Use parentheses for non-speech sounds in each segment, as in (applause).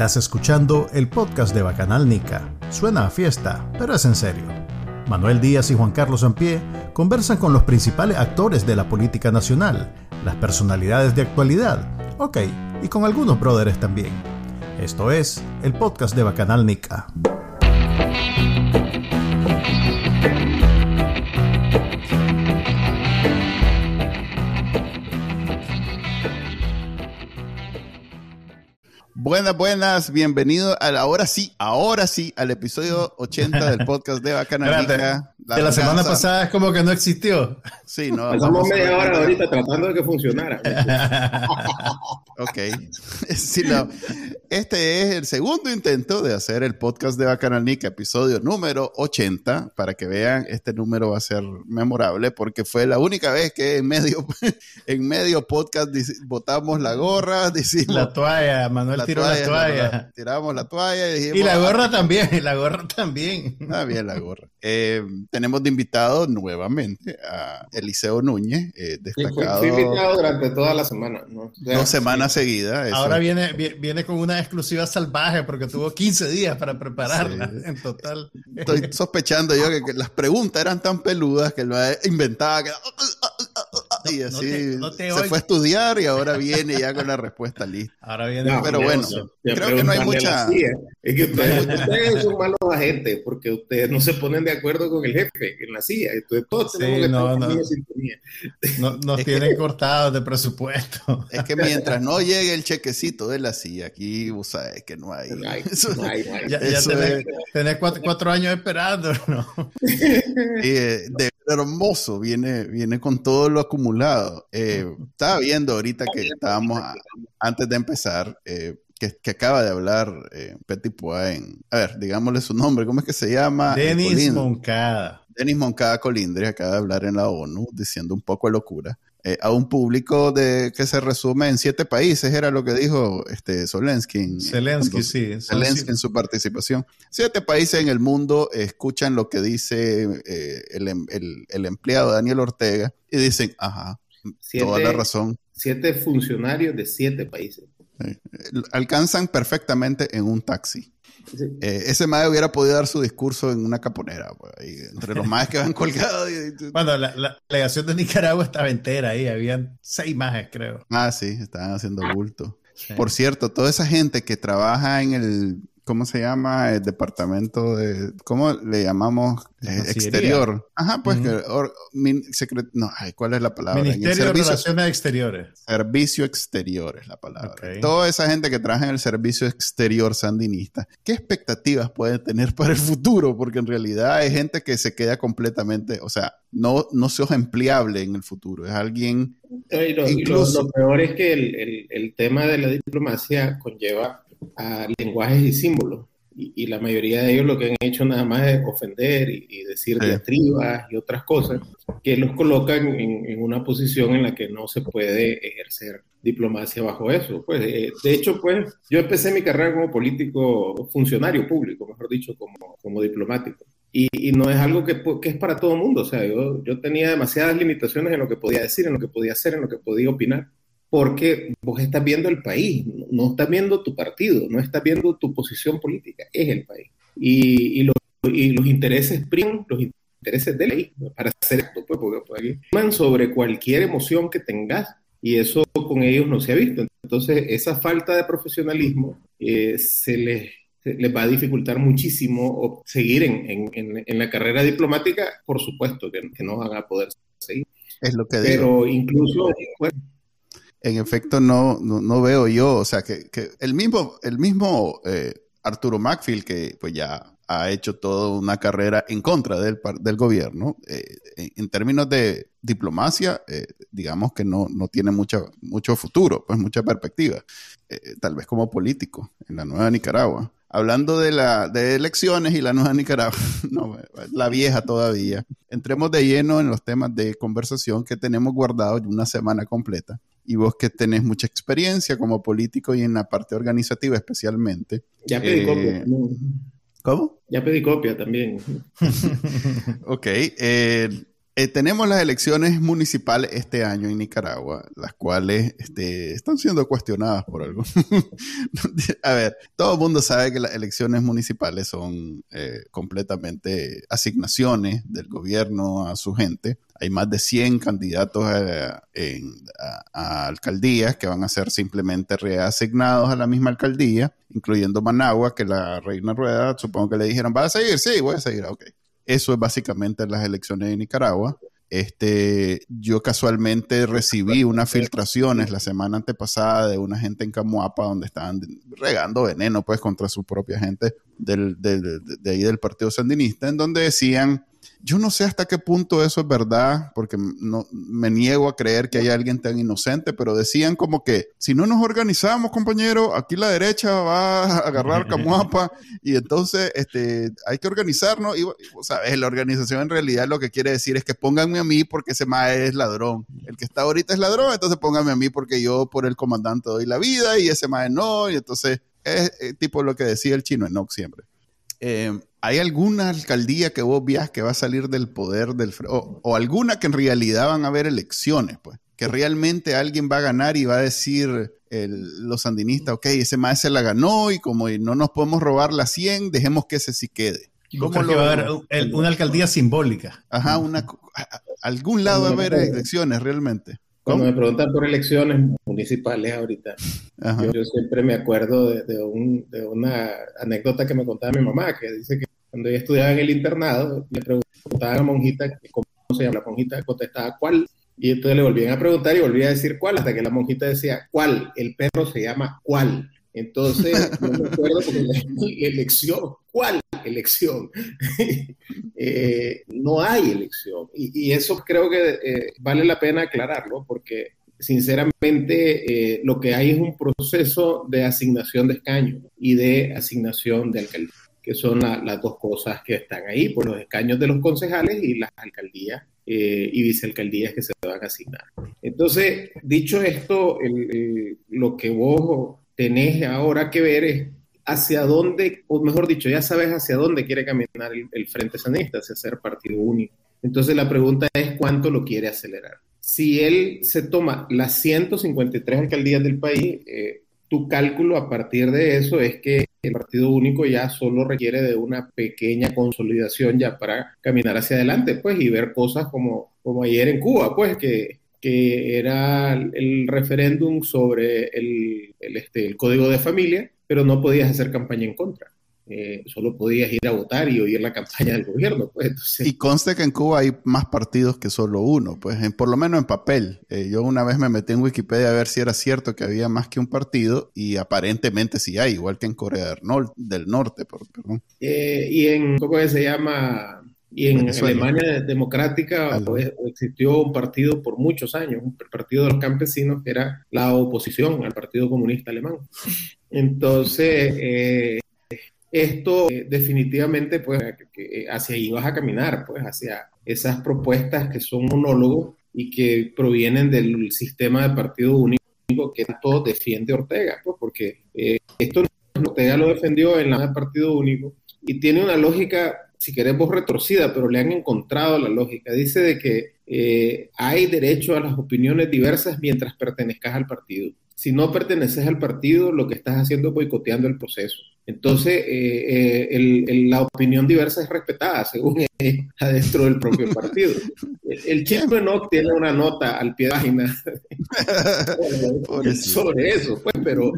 Estás escuchando el podcast de Bacanal Nica. Suena a fiesta, pero es en serio. Manuel Díaz y Juan Carlos Ampie conversan con los principales actores de la política nacional, las personalidades de actualidad, ok, y con algunos brothers también. Esto es el podcast de Bacanal Nica. Buenas, buenas, bienvenido al ahora sí, ahora sí, al episodio 80 del podcast de Bacanalica. La de la semana pasada es como que no existió. Sí, no. Pasamos media hora ahorita tratando de que funcionara. (laughs) ok. (laughs) Sí, no. Este es el segundo intento de hacer el podcast de Bacanalnica, episodio número 80. Para que vean, este número va a ser memorable porque fue la única vez que en medio, (laughs) en medio podcast botamos la gorra, decimos... La toalla, Manuel tiró la toalla. tiramos la toalla y dijimos... Y la gorra también, y la gorra también. Ah, bien, la gorra. Eh, tenemos de invitado nuevamente a Eliseo Núñez, eh, destacado... Fui, invitado durante toda la semana. ¿no? Dos semanas seguidas. Ahora viene, viene con una exclusiva salvaje porque tuvo 15 días para prepararla en total. Estoy sospechando yo que, las preguntas eran tan peludas que lo inventaba que... y así se fue a estudiar y ahora viene ya con la respuesta lista. Ahora viene. pero bueno, creo que no hay mucha. Es que (laughs) ustedes, son malos agentes porque ustedes no se ponen de acuerdo con el jefe en la silla. Entonces todos tenemos que no, no. sintonía. No, nos tienen cortados de presupuesto. Es que mientras no llegue el chequecito de la silla, aquí vos sabes que no hay. No hay, Ya, tenés, cuatro, años esperando, ¿no? (laughs) Eh, de hermoso, viene, viene con todo lo acumulado. Eh, estaba viendo ahorita que estábamos, antes de empezar, eh, que, acaba de hablar eh, Petit Poin. A ver, digámosle su nombre, ¿cómo es que se llama? Denis Moncada. Denis Moncada Colindre acaba de hablar en la ONU diciendo un poco de locura. Eh, a un público de que se resume en siete países, era lo que dijo este Zelensky. Zelensky, sí. Zelensky en su participación. Siete países en el mundo escuchan lo que dice eh, em, el, empleado Daniel Ortega y dicen, ajá, toda la razón. Siete funcionarios de siete países. alcanzan perfectamente en un taxi. Eh, ese mae hubiera podido dar su discurso en una caponera, entre los maes que van (laughs) colgados. Bueno, la, delegación de Nicaragua estaba entera ahí, habían seis majes, creo. Ah, sí, estaban haciendo bulto. Por cierto, toda esa gente que trabaja en el ¿cómo se llama? El departamento de, ¿cómo le llamamos? Eh, exterior. Ajá, pues que, no, ay, ¿cuál es la palabra? Ministerio de Relaciones Exteriores. Servicio exterior es la palabra. Toda esa gente que trabaja en el servicio exterior sandinista, ¿qué expectativas puede tener (laughs) para el futuro? Porque en realidad hay gente que se queda completamente, o sea, no, no sos empleable en el futuro, es alguien... incluso... lo, peor es que el, el tema de la diplomacia conlleva a lenguajes y símbolos. Y, la mayoría de ellos lo que han hecho nada más es ofender y, decir diatribas y otras cosas que los colocan en, una posición en la que no se puede ejercer diplomacia bajo eso. Pues, eh, de hecho, pues yo empecé mi carrera como político, funcionario público, mejor dicho, como, como diplomático. Y, no es algo que, que, es para todo el mundo. O sea, yo, yo tenía demasiadas limitaciones en lo que podía decir, en lo que podía hacer, en lo que podía opinar porque vos estás viendo el país, no estás viendo tu partido, no estás viendo tu posición política, es el país. Y, los, intereses priman, los intereses de ley, para hacer esto, pues, porque pues, sobre cualquier emoción que tengas, y eso con ellos no se ha visto. Entonces, esa falta de profesionalismo eh, se les les va a dificultar muchísimo seguir en, la carrera diplomática, por supuesto que, no van a poder seguir. Es lo que Pero incluso, en efecto no, no, veo yo, o sea, que, el mismo, el mismo eh, Arturo Macfield, que pues ya ha hecho toda una carrera en contra del, del gobierno, eh, en términos de diplomacia, eh, digamos que no, no tiene mucha, mucho futuro, pues mucha perspectiva, tal vez como político en la nueva Nicaragua. Hablando de, la, de elecciones y la nueva Nicaragua, (laughs) no, la vieja todavía, entremos de lleno en los temas de conversación que tenemos guardados una semana completa y vos que tenés mucha experiencia como político y en la parte organizativa especialmente. Ya pedí copia. Eh, ¿Cómo? Ya pedí copia también. (laughs) ok. Eh, Eh, tenemos las elecciones municipales este año en Nicaragua, las cuales este, están siendo cuestionadas por algo. (laughs) a ver, todo el mundo sabe que las elecciones municipales son eh, completamente asignaciones del gobierno a su gente. Hay más de 100 candidatos a, a alcaldías que van a ser simplemente reasignados a la misma alcaldía, incluyendo Managua, que la reina Rueda, supongo que le dijeron, ¿va a seguir? Sí, voy a seguir, ok. Eso es básicamente las elecciones de Nicaragua. Este, yo casualmente recibí unas filtraciones la semana antepasada de una gente en Camuapa donde estaban regando veneno pues contra su propia gente del, de ahí del Partido Sandinista, en donde decían yo no sé hasta qué punto eso es verdad, porque no, me niego a creer que haya alguien tan inocente, pero decían como que si no nos organizamos, compañero, aquí la derecha va a agarrar (laughs) Camuapa y entonces este, hay que organizarnos. Y, sabes, la organización en realidad lo que quiere decir es que pónganme a mí porque ese mae es ladrón. El que está ahorita es ladrón, entonces pónganme a mí porque yo por el comandante doy la vida y ese mae no. Y entonces es, eh, tipo lo que decía el chino Enoch siempre. Eh, ¿Hay alguna alcaldía que vos veas que va a salir del poder del... O, o, alguna que en realidad van a haber elecciones, pues? Que realmente alguien va a ganar y va a decir el, los sandinistas, ok, ese maestro se la ganó y como no nos podemos robar la 100, dejemos que ese sí quede. ¿Cómo lo, va a haber una alcaldía simbólica? Ajá, una, algún lado va a haber elecciones realmente. Cuando me preguntan por elecciones municipales ahorita, yo, siempre me acuerdo de, de, un, de, una anécdota que me contaba mi mamá, que dice que cuando ella estudiaba en el internado, le preguntaba a la monjita cómo se llama, la monjita contestaba cuál, y entonces le volvían a preguntar y volvía a decir cuál, hasta que la monjita decía cuál, el perro se llama cuál. Entonces, (laughs) no me acuerdo porque la elección, ¿cuál elección? (laughs) eh, no hay elección. Y, y eso creo que eh, vale la pena aclararlo porque sinceramente eh, lo que hay es un proceso de asignación de escaños y de asignación de alcaldía, que son la, las dos cosas que están ahí, por los escaños de los concejales y las alcaldías eh, y vicealcaldías que se van a asignar. Entonces, dicho esto, el, el, lo que vos tenés ahora que ver es hacia dónde, o mejor dicho, ya sabes hacia dónde quiere caminar el, el Frente Sanista, hacia ser partido único. Entonces la pregunta es cuánto lo quiere acelerar. Si él se toma las 153 alcaldías del país, eh, tu cálculo a partir de eso es que el partido único ya solo requiere de una pequeña consolidación ya para caminar hacia adelante, pues, y ver cosas como, ayer en Cuba, pues, que era el referéndum sobre el, este, el, código de familia, pero no podías hacer campaña en contra. Eh, solo podías ir a votar y oír la campaña del gobierno. Pues, entonces... Y conste que en Cuba hay más partidos que solo uno, pues en, por lo menos en papel. Eh, yo una vez me metí en Wikipedia a ver si era cierto que había más que un partido y aparentemente sí hay, igual que en Corea del, Nor del Norte. Por, perdón. Eh, y en, ¿cómo se llama? Y en Venezuela. Alemania democrática pues, existió un partido por muchos años, un partido de los campesinos que era la oposición al Partido Comunista Alemán. (laughs) Entonces, eh, esto eh, definitivamente, pues, que hacia ahí vas a caminar, pues, hacia esas propuestas que son monólogos y que provienen del sistema de partido único que todo defiende Ortega, pues, porque eh, esto Ortega lo defendió en la partido único y tiene una lógica si queremos, retorcida, pero le han encontrado la lógica. Dice de que eh, hay derecho a las opiniones diversas mientras pertenezcas al partido. Si no perteneces al partido, lo que estás haciendo es boicoteando el proceso. Entonces, eh, eh, el, el, la opinión diversa es respetada, según (laughs) él, adentro del propio partido. El, el (laughs) no tiene una nota al pie de página (laughs) sobre eso, pues, pero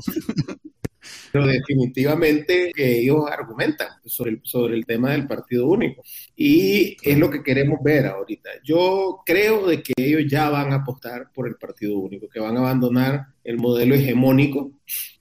pero definitivamente que ellos argumentan sobre el, sobre el tema del partido único. Y es lo que queremos ver ahorita. Yo creo de que ellos ya van a apostar por el partido único, que van a abandonar el modelo hegemónico,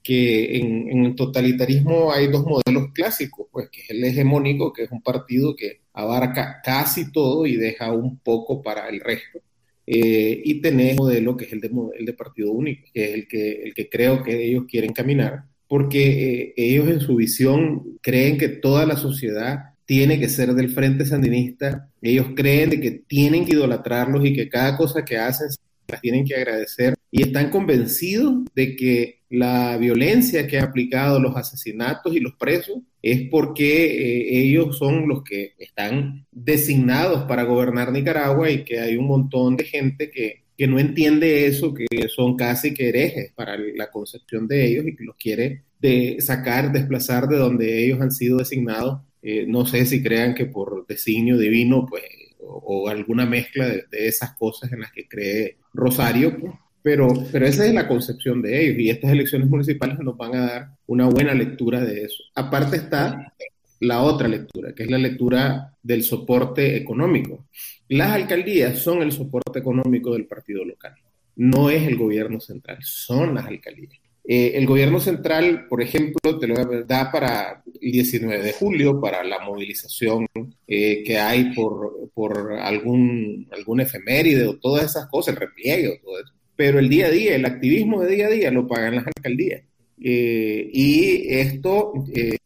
que en, en totalitarismo hay dos modelos clásicos, pues que es el hegemónico, que es un partido que abarca casi todo y deja un poco para el resto. Eh, y tenés el modelo que es el de, el de partido único, que es el que, el que creo que ellos quieren caminar, porque eh, ellos en su visión creen que toda la sociedad tiene que ser del frente sandinista, ellos creen de que tienen que idolatrarlos y que cada cosa que hacen las tienen que agradecer. Y están convencidos de que la violencia que ha aplicado los asesinatos y los presos es porque eh, ellos son los que están designados para gobernar Nicaragua y que hay un montón de gente que, que no entiende eso, que son casi que herejes para la concepción de ellos y que los quiere de sacar, desplazar de donde ellos han sido designados. Eh, no sé si crean que por designio divino, pues, o, alguna mezcla de, esas cosas en las que cree Rosario, pues, pero, pero esa es la concepción de ellos y estas elecciones municipales nos van a dar una buena lectura de eso. Aparte está la otra lectura, que es la lectura del soporte económico. Las alcaldías son el soporte económico del partido local, no es el gobierno central, son las alcaldías. Eh, el gobierno central, por ejemplo, te lo da para el 19 de julio, para la movilización eh, que hay por, por algún, algún efeméride o todas esas cosas, el repliegue o todo eso. Pero el día a día, el activismo de día a día lo pagan las alcaldías. Eh, y esto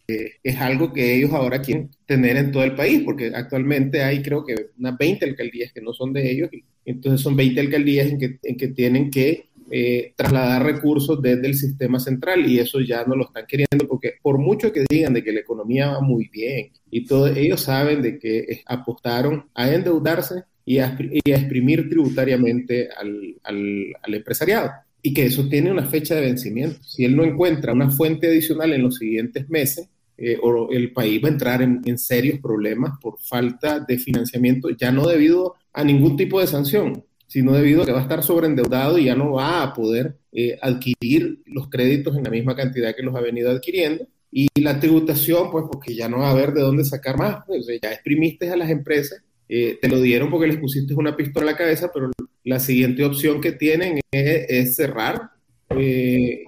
es algo que ellos ahora quieren tener en todo el país, porque actualmente hay creo que unas 20 alcaldías que no son de ellos, entonces son 20 alcaldías en que, en que tienen que eh, trasladar recursos desde el sistema central y eso ya no lo están queriendo porque por mucho que digan de que la economía va muy bien y todo, ellos saben de que apostaron a endeudarse y a, exprimir tributariamente al, al, empresariado y que eso tiene una fecha de vencimiento. Si él no encuentra una fuente adicional en los siguientes meses, eh, o el país va a entrar en, en, serios problemas por falta de financiamiento, ya no debido a ningún tipo de sanción, sino debido a que va a estar sobreendeudado y ya no va a poder eh, adquirir los créditos en la misma cantidad que los ha venido adquiriendo. Y la tributación, pues porque ya no va a haber de dónde sacar más. Pues, ya exprimiste a las empresas, eh, te lo dieron porque les pusiste una pistola a la cabeza, pero la siguiente opción que tienen es, cerrar eh,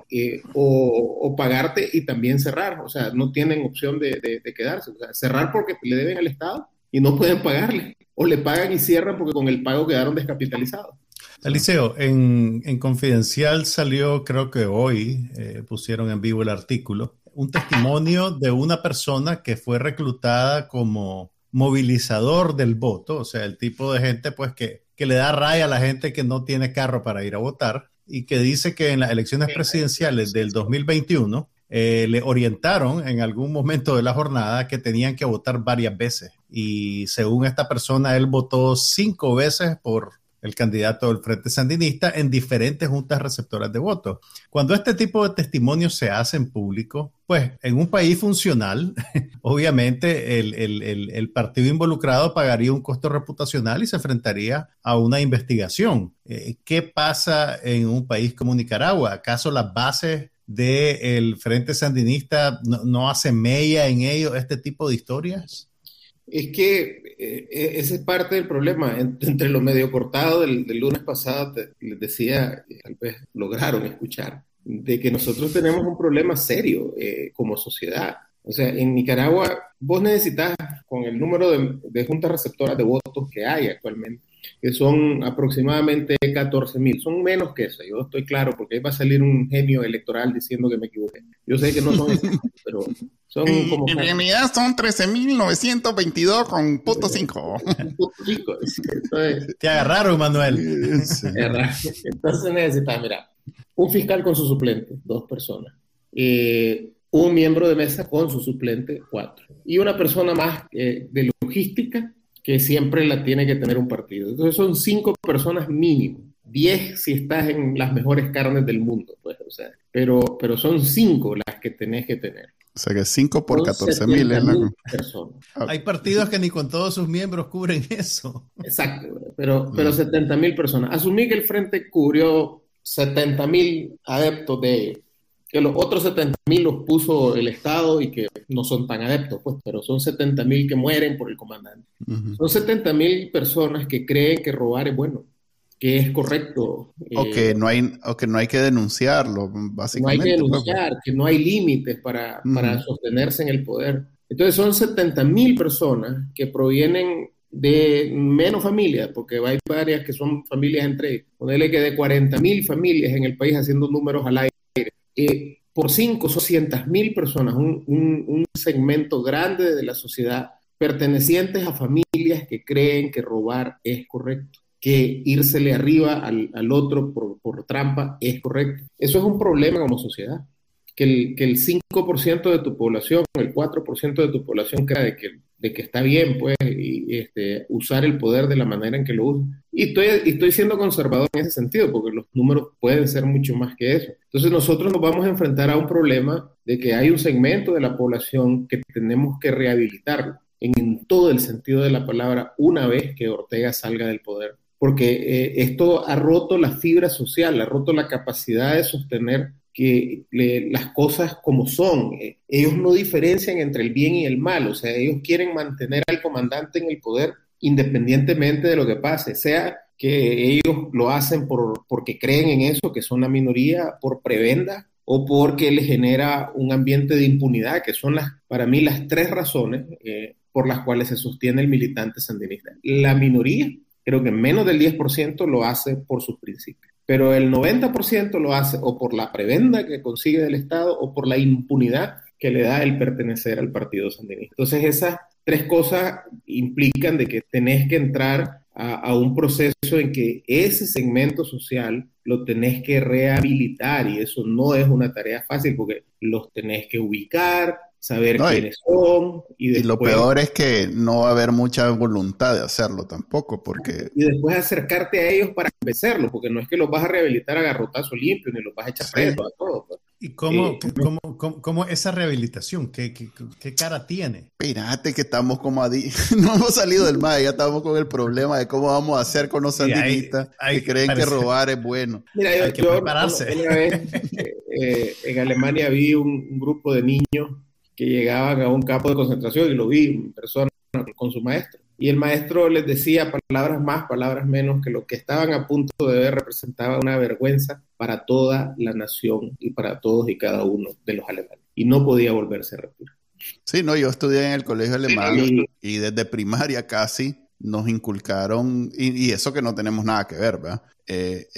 o, pagarte y también cerrar. O sea, no tienen opción de, quedarse. O sea, cerrar porque le deben al Estado y no pueden pagarle o le pagan y cierran porque con el pago quedaron descapitalizados. Eliseo, en, en Confidencial salió, creo que hoy, eh, pusieron en vivo el artículo, un testimonio de una persona que fue reclutada como movilizador del voto, o sea, el tipo de gente pues que, que le da raya a la gente que no tiene carro para ir a votar y que dice que en las elecciones presidenciales del 2021 eh, le orientaron en algún momento de la jornada que tenían que votar varias veces. Y según esta persona, él votó cinco veces por el candidato del Frente Sandinista en diferentes juntas receptoras de votos. Cuando este tipo de testimonios se hace en público, pues en un país funcional, (laughs) obviamente el, el, el, partido involucrado pagaría un costo reputacional y se enfrentaría a una investigación. Eh, ¿Qué pasa en un país como Nicaragua? ¿Acaso las bases del Frente Sandinista no, no, hace mella en ello este tipo de historias? Es que eh, e, ese es parte del problema. Entre lo medio cortado del, lunes pasado, les decía, tal vez lograron escuchar, de que nosotros tenemos un problema serio eh, como sociedad. O sea, en Nicaragua vos necesitas, con el número de, de juntas receptoras de votos que hay actualmente, que son aproximadamente 14 mil. Son menos que eso, yo estoy claro, porque ahí va a salir un genio electoral diciendo que me equivoqué. Yo sé que no son (laughs) pero son como... En realidad son 13.922 con punto 5. (laughs) Te agarraron, Manuel. Entonces necesitas, mira, un fiscal con su suplente, dos personas. Eh, un miembro de mesa con su suplente, cuatro. Y una persona más eh, de logística, que siempre la tiene que tener un partido. Entonces son cinco personas mínimo. Diez si estás en las mejores carnes del mundo, pues, o sea, pero, pero son cinco las que tenés que tener. O sea que cinco por catorce mil es personas. Hay partidos que ni con todos sus miembros cubren eso. Exacto, pero, pero 70 mil personas. Asumí que el Frente cubrió 70 mil adeptos de que los otros 70 mil los puso el Estado y que no son tan adeptos, pues, pero son 70 mil que mueren por el comandante. Son 70 mil personas que creen que robar es bueno, que es correcto. O, que, no hay, o que no hay que denunciarlo, básicamente. No hay que pues. denunciar, que no hay límites para, para sostenerse en el poder. Entonces son 70 mil personas que provienen de menos familias, porque hay varias que son familias entre, ponerle que de 40 mil familias en el país haciendo números al aire eh, por 500 mil personas, un, segmento grande de la sociedad pertenecientes a familias que creen que robar es correcto. que írsele arriba al, al otro por, por, trampa es correcto. Eso es un problema como sociedad. Que el, que el 5% de tu población, el 4% de tu población crea que, de que está bien, pues, y, este, usar el poder de la manera en que lo usa. Y estoy, estoy siendo conservador en ese sentido, porque los números pueden ser mucho más que eso. Entonces nosotros nos vamos a enfrentar a un problema de que hay un segmento de la población que tenemos que rehabilitarlo en todo el sentido de la palabra una vez que Ortega salga del poder porque eh, esto ha roto la fibra social, ha roto la capacidad de sostener que las cosas como son. Eh, ellos no diferencian entre el bien y el mal, o sea, ellos quieren mantener al comandante en el poder independientemente de lo que pase, sea que ellos lo hacen por, porque creen en eso, que son la minoría, por prebenda o porque les genera un ambiente de impunidad, que son las, para mí las tres razones eh, por las cuales se sostiene el militante sandinista. La minoría creo que menos del 10% lo hace por sus principios. Pero el 90% lo hace o por la prebenda que consigue del Estado o por la impunidad que le da el pertenecer al partido sandinista. Entonces esas tres cosas implican de que tenés que entrar a, a, un proceso en que ese segmento social lo tenés que rehabilitar y eso no es una tarea fácil porque los tenés que ubicar, saber quiénes son. Y, lo peor es que no va a haber mucha voluntad de hacerlo tampoco, porque... Y después acercarte a ellos para convencerlos, porque no es que los vas a rehabilitar a garrotazo limpio, ni los vas a echar preso a todos. Pues. ¿Y cómo, eh, cómo, cómo, esa rehabilitación? ¿Qué, qué, qué cara tiene? Espérate que estamos como adi (laughs) no hemos salido del mar, ya estamos con el problema de cómo vamos a hacer con los sandinistas que creen que robar es bueno. Mira, yo, hay que prepararse. Una vez, (laughs) eh, eh, en Alemania vi un, un grupo de niños que llegaban a un campo de concentración y lo vi en persona con su maestro. Y el maestro les decía palabras más, palabras menos, que lo que estaban a punto de ver representaba una vergüenza para toda la nación y para todos y cada uno de los alemanes. Y no podía volverse a repetir. Sí, no, yo estudié en el colegio alemán y desde primaria casi nos inculcaron, y, eso que no tenemos nada que ver, ¿verdad? Eh,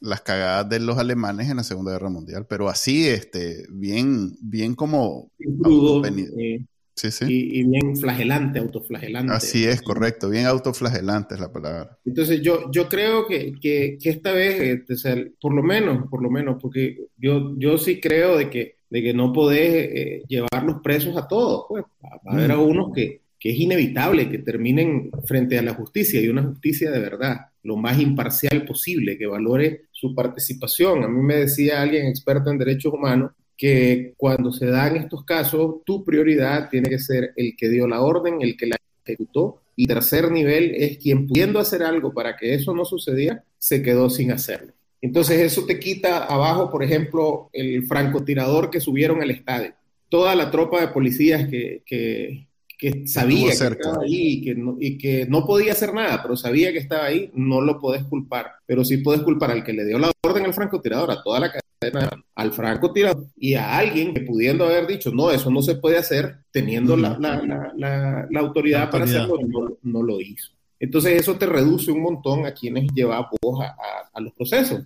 las cagadas de los alemanes en la Segunda Guerra Mundial, pero así, este, bien, bien como... Eh, sí, sí. Y, bien flagelante, autoflagelante. Así es, correcto, bien autoflagelante es la palabra. Entonces yo, yo creo que, que, esta vez, este, por lo menos, por lo menos, porque yo, yo sí creo de que, de que no podés eh, llevar los presos a todos, pues, va a haber a unos que que es inevitable que terminen frente a la justicia y una justicia de verdad, lo más imparcial posible, que valore su participación. A mí me decía alguien experto en derechos humanos que cuando se dan estos casos, tu prioridad tiene que ser el que dio la orden, el que la ejecutó, y tercer nivel es quien pudiendo hacer algo para que eso no sucediera, se quedó sin hacerlo. Entonces eso te quita abajo, por ejemplo, el francotirador que subieron al estadio. Toda la tropa de policías que, que, que sabía que estaba ahí y que, no, y que no podía hacer nada, pero sabía que estaba ahí, no lo podés culpar. Pero sí podés culpar al que le dio la orden al francotirador, a toda la cadena, al francotirador y a alguien que pudiendo haber dicho, no, eso no se puede hacer, teniendo la, la, la, la, autoridad para hacerlo, no, no, lo hizo. Entonces eso te reduce un montón a quienes lleva vos a, a, los procesos.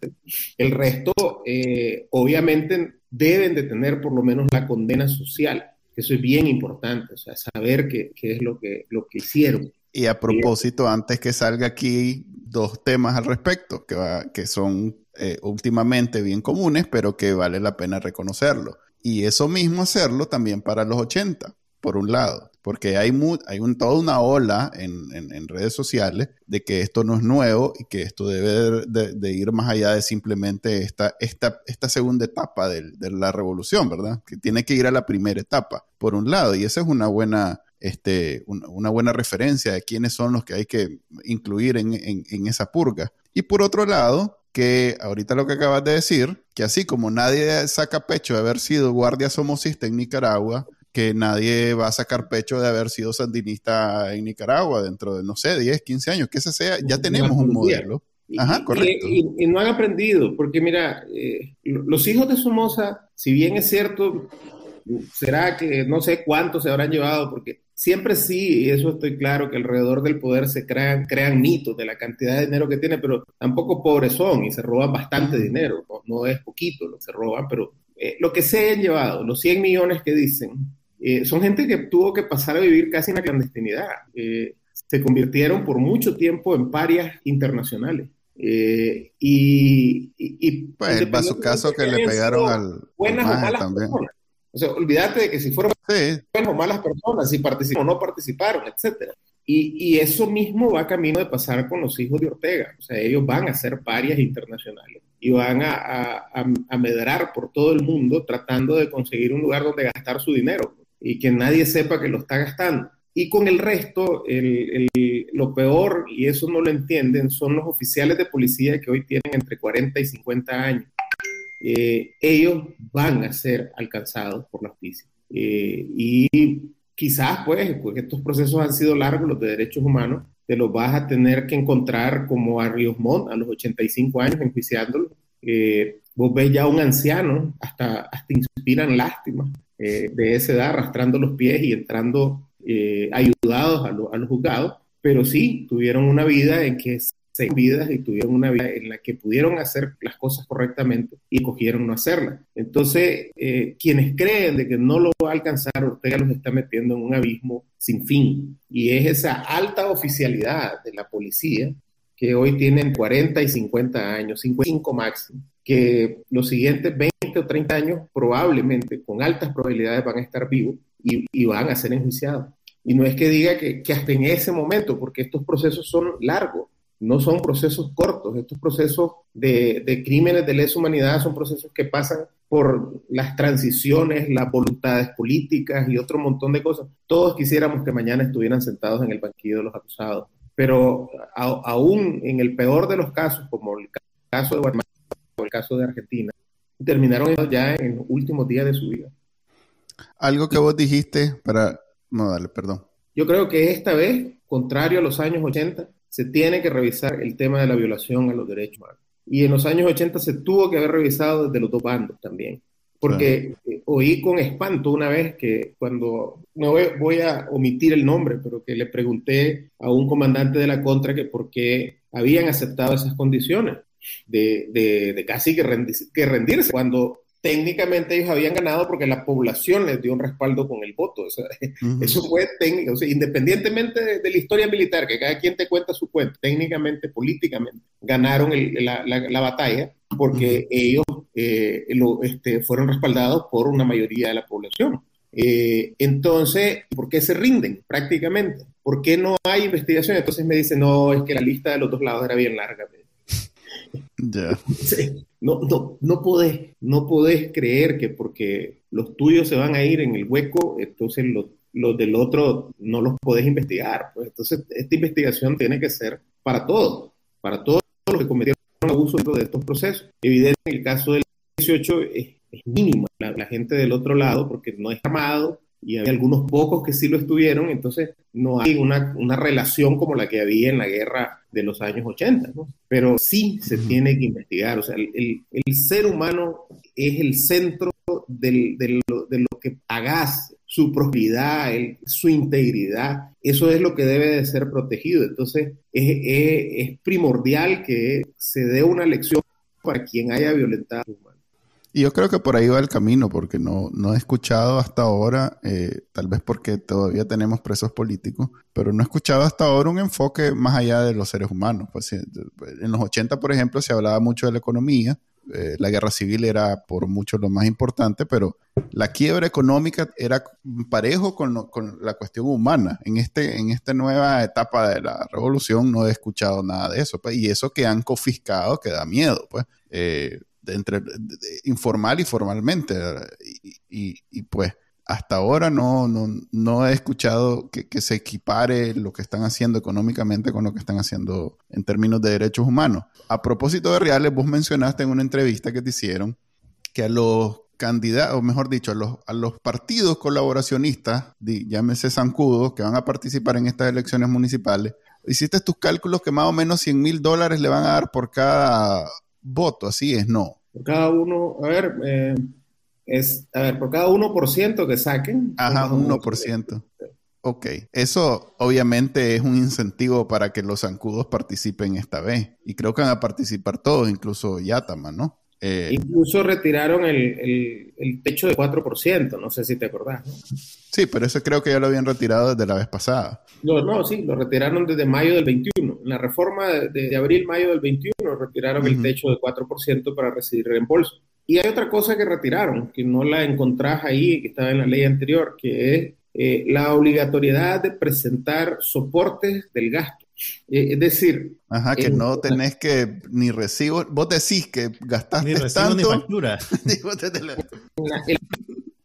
El resto, eh, obviamente, deben de tener por lo menos la condena social eso es bien importante, o sea, saber qué, qué es lo que, lo que hicieron. Y a propósito, antes que salga aquí, dos temas al respecto, que, va, que son eh, últimamente bien comunes, pero que vale la pena reconocerlo. Y eso mismo hacerlo también para los 80, por un lado porque hay, hay un, toda una ola en, en, redes sociales de que esto no es nuevo y que esto debe de, ir más allá de simplemente esta, esta, esta segunda etapa de, de, la revolución, ¿verdad? Que tiene que ir a la primera etapa, por un lado, y esa es una buena, este, una, buena referencia de quiénes son los que hay que incluir en, en esa purga. Y por otro lado, que ahorita lo que acabas de decir, que así como nadie saca pecho de haber sido guardia somocista en Nicaragua, que nadie va a sacar pecho de haber sido sandinista en Nicaragua dentro de, no sé, 10, 15 años, que ese sea, ya tenemos un modelo. Ajá, correcto. Y, no han aprendido, porque mira, eh, los hijos de Somoza, si bien es cierto, será que no sé cuántos se habrán llevado, porque siempre sí, y eso estoy claro, que alrededor del poder se crean, crean mitos de la cantidad de dinero que tiene, pero tampoco pobres son y se roban bastante dinero, no, es poquito lo que se roban, pero eh, lo que se han llevado, los 100 millones que dicen, eh, son gente que tuvo que pasar a vivir casi en la clandestinidad. Eh, se convirtieron por mucho tiempo en parias internacionales. Eh, y, y, pues el su caso que le pegaron al buenas o malas personas. O sea, olvídate de que si fueron buenas o malas personas, si participaron o no participaron, etcétera. Y, y, eso mismo va camino de pasar con los hijos de Ortega. O sea, ellos van a ser parias internacionales y van a, a, a, medrar por todo el mundo tratando de conseguir un lugar donde gastar su dinero y que nadie sepa que lo está gastando. Y con el resto, el, el, lo peor, y eso no lo entienden, son los oficiales de policía que hoy tienen entre 40 y 50 años. Eh, ellos van a ser alcanzados por la justicia. Eh, y quizás, pues, pues, estos procesos han sido largos, los de derechos humanos, te los vas a tener que encontrar como a Ríos Montt a los 85 años enjuiciándolo. Eh, vos ves ya un anciano, hasta, hasta inspiran lástima de esa edad, arrastrando los pies y entrando eh, ayudados a, a, los juzgados, pero sí tuvieron una vida en que se vidas y tuvieron una vida en la que pudieron hacer las cosas correctamente y cogieron no hacerlas. Entonces, eh, quienes creen de que no lo va a alcanzar, Ortega los está metiendo en un abismo sin fin. Y es esa alta oficialidad de la policía que hoy tienen 40 y 50 años, 55 máximo, que los siguientes 20 o 30 años probablemente, con altas probabilidades, van a estar vivos y, van a ser enjuiciados. Y no es que diga que, que, hasta en ese momento, porque estos procesos son largos, no son procesos cortos, estos procesos de, de crímenes de lesa humanidad son procesos que pasan por las transiciones, las voluntades políticas y otro montón de cosas. Todos quisiéramos que mañana estuvieran sentados en el banquillo de los acusados, pero aún en el peor de los casos, como el caso de Guatemala o el caso de Argentina, terminaron ya en los últimos días de su vida. Algo que vos dijiste para... No, dale, perdón. Yo creo que esta vez, contrario a los años 80, se tiene que revisar el tema de la violación a los derechos humanos. Y en los años 80 se tuvo que haber revisado desde los dos bandos también. Porque oí con espanto una vez que cuando, no voy a omitir el nombre, pero que le pregunté a un comandante de la contra que por qué habían aceptado esas condiciones de, de, casi que, que rendirse, cuando técnicamente ellos habían ganado porque la población les dio un respaldo con el voto. Eso fue técnico, independientemente de, la historia militar, que cada quien te cuenta su cuenta, técnicamente, políticamente, ganaron la, batalla porque ellos eh, este, fueron respaldados por una mayoría de la población. Eh, entonces, ¿por qué se rinden prácticamente? ¿Por qué no hay investigación? Entonces me dicen, no, es que la lista de los dos lados era bien larga. No, no, no, podés, no podés creer que porque los tuyos se van a ir en el hueco, entonces los, los del otro no los podés investigar. Pues entonces esta investigación tiene que ser para todos, para todos los que cometieron abuso de estos procesos. Evidente, en el caso del 18 es, mínimo la, la, gente del otro lado porque no es armado, y hay algunos pocos que sí lo estuvieron, entonces no hay una, una relación como la que había en la guerra de los años 80, ¿no? Pero sí se tiene que investigar, o sea, el, el, ser humano es el centro del, de lo que hagas, su propiedad, su integridad, eso es lo que debe de ser protegido. Entonces, es, es, es primordial que se dé una lección para quien haya violentado y yo creo que por ahí va el camino, porque no, no he escuchado hasta ahora, eh, tal vez porque todavía tenemos presos políticos, pero no he escuchado hasta ahora un enfoque más allá de los seres humanos. Pues, en los 80, por ejemplo, se hablaba mucho de la economía, eh, la guerra civil era por mucho lo más importante, pero la quiebra económica era parejo con, con, la cuestión humana. En, este, en esta nueva etapa de la revolución no he escuchado nada de eso. Pues, y eso que han confiscado que da miedo. Pues. Eh, entre informal y formalmente. Y, pues hasta ahora no, no, he escuchado que, se equipare lo que están haciendo económicamente con lo que están haciendo en términos de derechos humanos. A propósito de reales, vos mencionaste en una entrevista que te hicieron que a los candidatos, o mejor dicho, a los, a los partidos colaboracionistas, llámese zancudos, que van a participar en estas elecciones municipales, hiciste tus cálculos que más o menos 100 mil dólares le van a dar por cada voto, así es, no. Por cada uno, a ver, eh, es, a ver, por cada 1% que saquen. Ajá, 1%. Ok, eso obviamente es un incentivo para que los zancudos participen esta vez. Y creo que van a participar todos, incluso Yatama, ¿no? Eh, Incluso retiraron el, el, techo de 4%, no sé si te acordás. Sí, pero eso creo que ya lo habían retirado desde la vez pasada. No, no, sí, lo retiraron desde mayo del 21. En la reforma de, abril-mayo del 21 retiraron el techo de 4% para recibir reembolso. Y hay otra cosa que retiraron, que no la encontrás ahí, que estaba en la ley anterior, que es eh, la obligatoriedad de presentar soportes del gasto. Eh, es decir... Ajá, que no tenés que ni recibo, vos decís que gastaste ni recibo, tanto. Ni (laughs) factura. (laughs) en,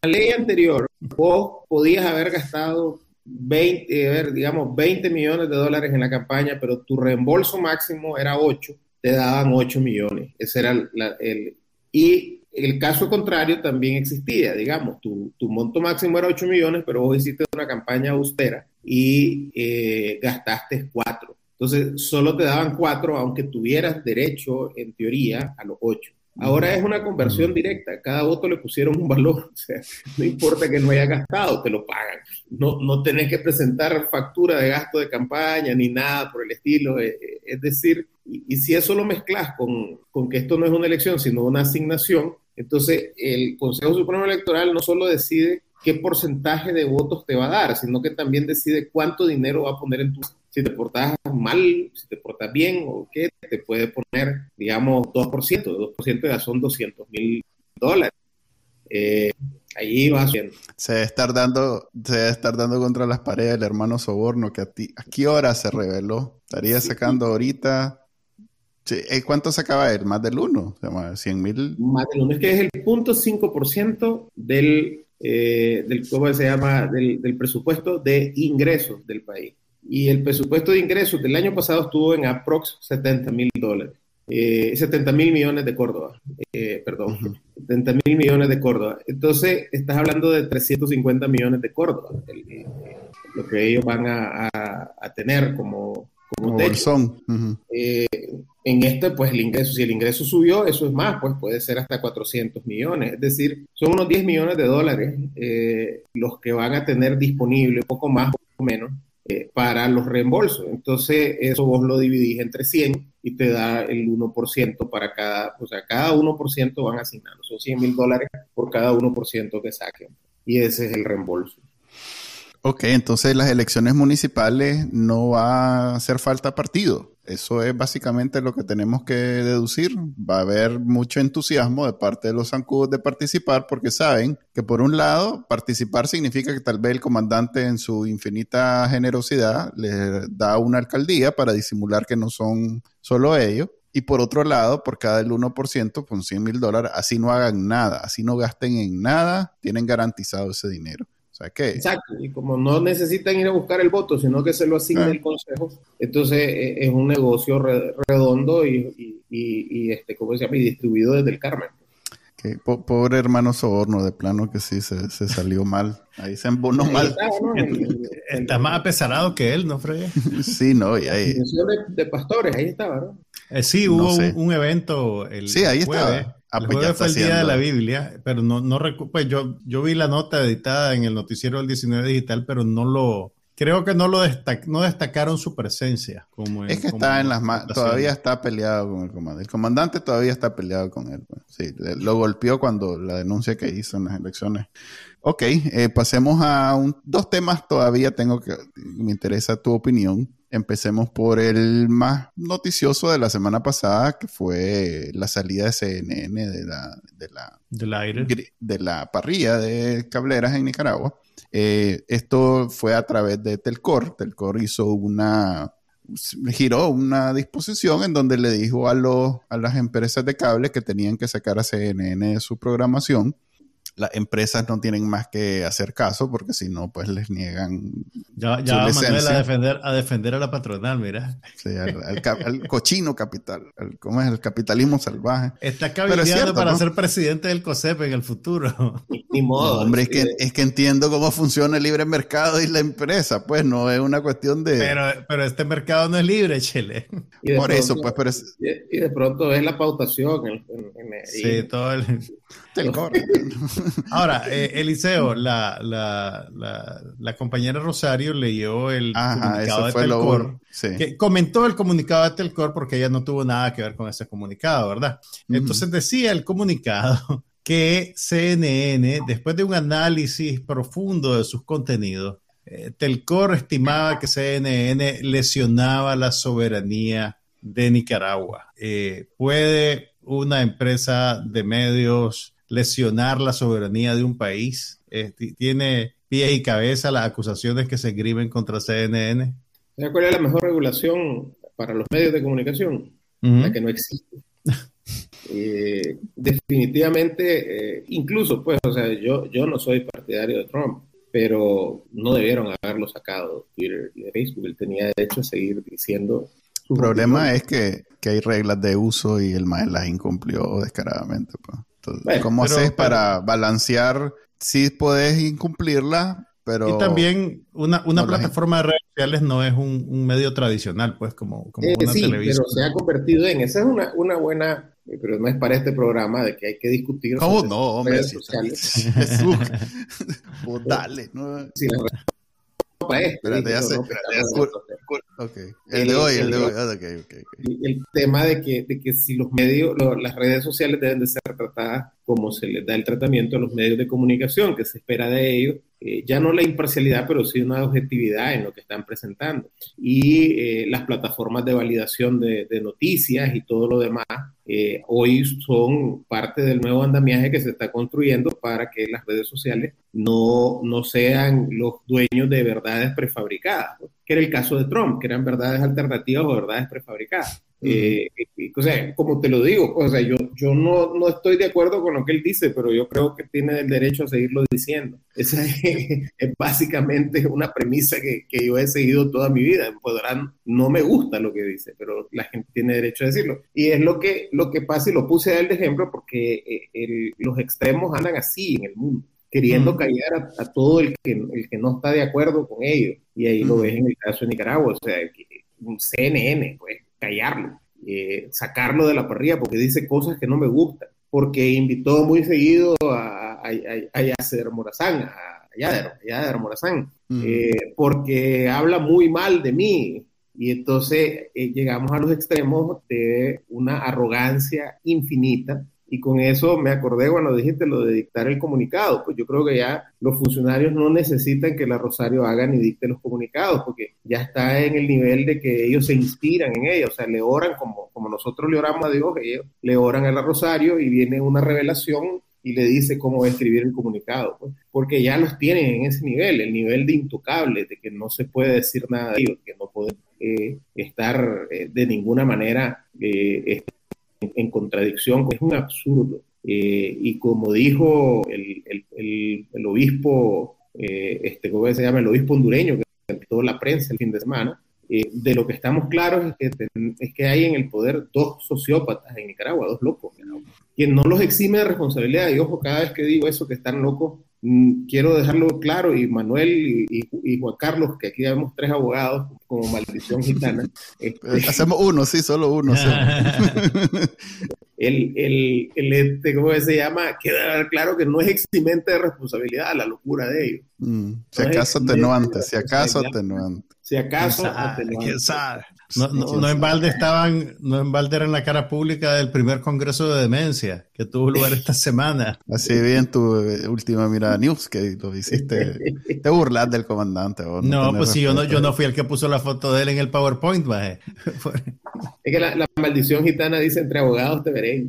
la, ley anterior, vos podías haber gastado 20, a ver, digamos, 20 millones de dólares en la campaña, pero tu reembolso máximo era 8, te daban 8 millones. Ese era el... Y el caso contrario también existía, digamos, tu, tu, monto máximo era 8 millones, pero vos hiciste una campaña austera y eh, gastaste 4. Entonces, solo te daban 4, aunque tuvieras derecho, en teoría, a los 8. Ahora es una conversión directa, cada voto le pusieron un valor, (laughs) o sea, no importa que no haya gastado, te lo pagan. No, no tenés que presentar factura de gasto de campaña ni nada por el estilo. Eh, eh, es decir, y, si eso lo mezclas con, con, que esto no es una elección, sino una asignación, entonces el Consejo Supremo Electoral no solo decide qué porcentaje de votos te va a dar, sino que también decide cuánto dinero va a poner en tu... Si te portas mal, si te portas bien o qué, te puede poner, digamos, 2%. 2% ya son 200 mil dólares. Eh, ahí va haciendo. Se debe estar dando, se debe estar dando contra las paredes el hermano Soborno, que a ti, ¿a qué hora se reveló? Estaría sacando ahorita eh, ¿Cuánto sacaba él? ¿Más del 1? O sea, ¿100 mil? Más del 1. Es que es el 0.5% del, eh, del, ¿cómo se llama? Del, del, presupuesto de ingresos del país. Y el presupuesto de ingresos del año pasado estuvo en aprox 70 mil dólares. Eh, 70 mil millones de Córdoba, eh, perdón, 70 mil millones de Córdoba. Entonces, estás hablando de 350 millones de Córdoba, lo que ellos van a, a, a tener como, como, eh, en este, pues el ingreso, si el ingreso subió, eso es más, pues puede ser hasta 400 millones. Es decir, son unos 10 millones de dólares eh, los que van a tener disponible, poco más o menos, para los reembolsos. Entonces, eso vos lo dividís entre 100 y te da el 1% para cada, o sea, cada 1% van asignando. Son 100 mil dólares por cada 1% que saquen. Y ese es el reembolso. Ok, entonces las elecciones municipales no va a hacer falta partido. Eso es básicamente lo que tenemos que deducir. Va a haber mucho entusiasmo de parte de los zancudos de participar porque saben que por un lado participar significa que tal vez el comandante en su infinita generosidad les da una alcaldía para disimular que no son solo ellos. Y por otro lado, por cada el 1%, con 100 mil dólares, así no hagan nada, así no gasten en nada, tienen garantizado ese dinero. Exacto, y como no necesitan ir a buscar el voto, sino que se lo asigna ah. el consejo, entonces eh, es un negocio redondo y, y, este, ¿cómo se llama? Y distribuido desde el Carmen. pobre hermano Soborno, de plano que sí, se, salió mal. Ahí se embonó mal. Está, más apesarado que él, ¿no, Frey? (laughs) sí, no, y ahí... De, de, pastores, ahí estaba, ¿no? Eh, sí, hubo un, evento el Sí, ahí estaba. Ah, el pues jueves fue el día de la Biblia, pero no, no pues yo, yo vi la nota editada en el noticiero del 19 digital, pero no lo, creo que no lo no destacaron su presencia. Como es que está en las todavía está peleado con el comandante. El comandante todavía está peleado con él. Pues. Sí, lo golpeó cuando la denuncia que hizo en las elecciones. Ok, eh, pasemos a dos temas todavía tengo que, me interesa tu opinión. Empecemos por el más noticioso de la semana pasada, que fue la salida de CNN de la, de la, de la parrilla de cableras en Nicaragua. Eh, esto fue a través de Telcor. Telcor hizo una, giró una disposición en donde le dijo a, los, a las empresas de cable que tenían que sacar a CNN de su programación las empresas no tienen más que hacer caso porque si no, pues les niegan. Ya, ya Manuel a defender, a defender a la patronal, mira. Sí, al, cochino capital, ¿cómo es? El capitalismo salvaje. Está cabildeando para ser presidente del COSEP en el futuro. (laughs) Ni modo. hombre, es que, es que entiendo cómo funciona el libre mercado y la empresa, pues no es una cuestión de. Pero, pero este mercado no es libre, Chile. Por eso, pues, pero Y de pronto es la pautación. sí, todo el (laughs) Ahora, eh, Eliseo, la, la, la, compañera Rosario leyó el comunicado de Telcor, que comentó el comunicado de Telcor porque ella no tuvo nada que ver con ese comunicado, ¿verdad? Entonces decía el comunicado (laughs) que CNN, después de un análisis profundo de sus contenidos, eh, Telcor estimaba que CNN lesionaba la soberanía de Nicaragua. Eh, ¿Puede una empresa de medios lesionar la soberanía de un país? Eh, ¿Tiene pie y cabeza las acusaciones que se escriben contra CNN? ¿Cuál es la mejor regulación para los medios de comunicación? La que no existe. (laughs) definitivamente, incluso, pues, o sea, yo, yo no soy partidario de Trump, pero no debieron haberlo sacado Twitter y de Facebook. Él tenía derecho a seguir diciendo. El problema es que, que, hay reglas de uso y el maestro las incumplió descaradamente. Pues. ¿Cómo haces para balancear? Si puedes incumplirla, pero... Y también una, una plataforma de redes sociales no es un, un medio tradicional, pues, como, como eh, una sí, televisión. pero se ha convertido en... Esa es una, una buena eh, pero no es para este programa de que hay que discutir oh, no, hombre, redes sociales. Pues dale, (laughs) no. Sí, para esto. Espérate, ya sé. El, de hoy, el, de hoy. el tema de que, de que si los medios, las redes sociales deben de ser tratadas como se les da el tratamiento a los medios de comunicación, que se espera de ellos, eh, ya no la imparcialidad, pero sí una objetividad en lo que están presentando. Y eh, las plataformas de validación de, noticias y todo lo demás, eh, hoy son parte del nuevo andamiaje que se está construyendo para que las redes sociales no, no sean los dueños de verdades prefabricadas, que era el caso de Trump, que eran verdades alternativas o verdades prefabricadas. Eh, o sea, como te lo digo, o sea, yo, yo no, no, estoy de acuerdo con lo que él dice, pero yo creo que tiene el derecho a seguirlo diciendo. (laughs) Esa es, básicamente una premisa que, que, yo he seguido toda mi vida. Podrán, no me gusta lo que dice, pero la gente tiene derecho a decirlo. Y es lo que, lo que pasa, y lo puse a él de ejemplo, porque eh, los extremos andan así en el mundo queriendo callar a, todo el que, el que no está de acuerdo con ellos. Y ahí lo ves en el caso de Nicaragua, o sea, un CNN, pues callarlo, eh, sacarlo de la parrilla porque dice cosas que no me gustan, porque invitó muy seguido a, a, a, Yasser Morazán, a Yader, Morazán, mm. eh, porque habla muy mal de mí. Y entonces eh, llegamos a los extremos de una arrogancia infinita y con eso me acordé cuando dijiste lo de dictar el comunicado. Pues yo creo que ya los funcionarios no necesitan que la Rosario haga ni dicte los comunicados, porque ya está en el nivel de que ellos se inspiran en ella, o sea, le oran como, como nosotros le oramos a Dios, ellos le oran a la Rosario y viene una revelación y le dice cómo va a escribir el comunicado, pues, porque ya los tienen en ese nivel, el nivel de intocable, de que no se puede decir nada de ellos, que no pueden eh, estar eh, de ninguna manera eh, en contradicción, es un absurdo. Eh, y como dijo el, el, el, obispo, eh, este, ¿cómo se llama? El obispo hondureño, que toda la prensa el fin de semana, eh, de lo que estamos claros es que, es que hay en el poder dos sociópatas en Nicaragua, dos locos, quien no los exime de responsabilidad. Y ojo, cada vez que digo eso, que están locos, quiero dejarlo claro, y Manuel y, Juan Carlos, que aquí vemos tres abogados como maldición gitana. (laughs) Este, Hacemos uno, sí, solo uno. (laughs) el, el, el, este, ¿cómo se llama? Queda claro que no es eximente de responsabilidad la locura de ellos. Mm, si, acaso atenuante, si acaso atenuante, si acaso ¿Quién sabe? No, no, en balde estaban, no en balde era en la cara pública del primer congreso de demencia que tuvo lugar esta semana. (laughs) Así vi en tu eh, última mirada news que lo hiciste. (laughs) Te burlas del comandante. no, pues sí, yo no, yo no fui el que puso la foto de él en el PowerPoint, (laughs) Es que la, maldición gitana dice entre abogados te veré.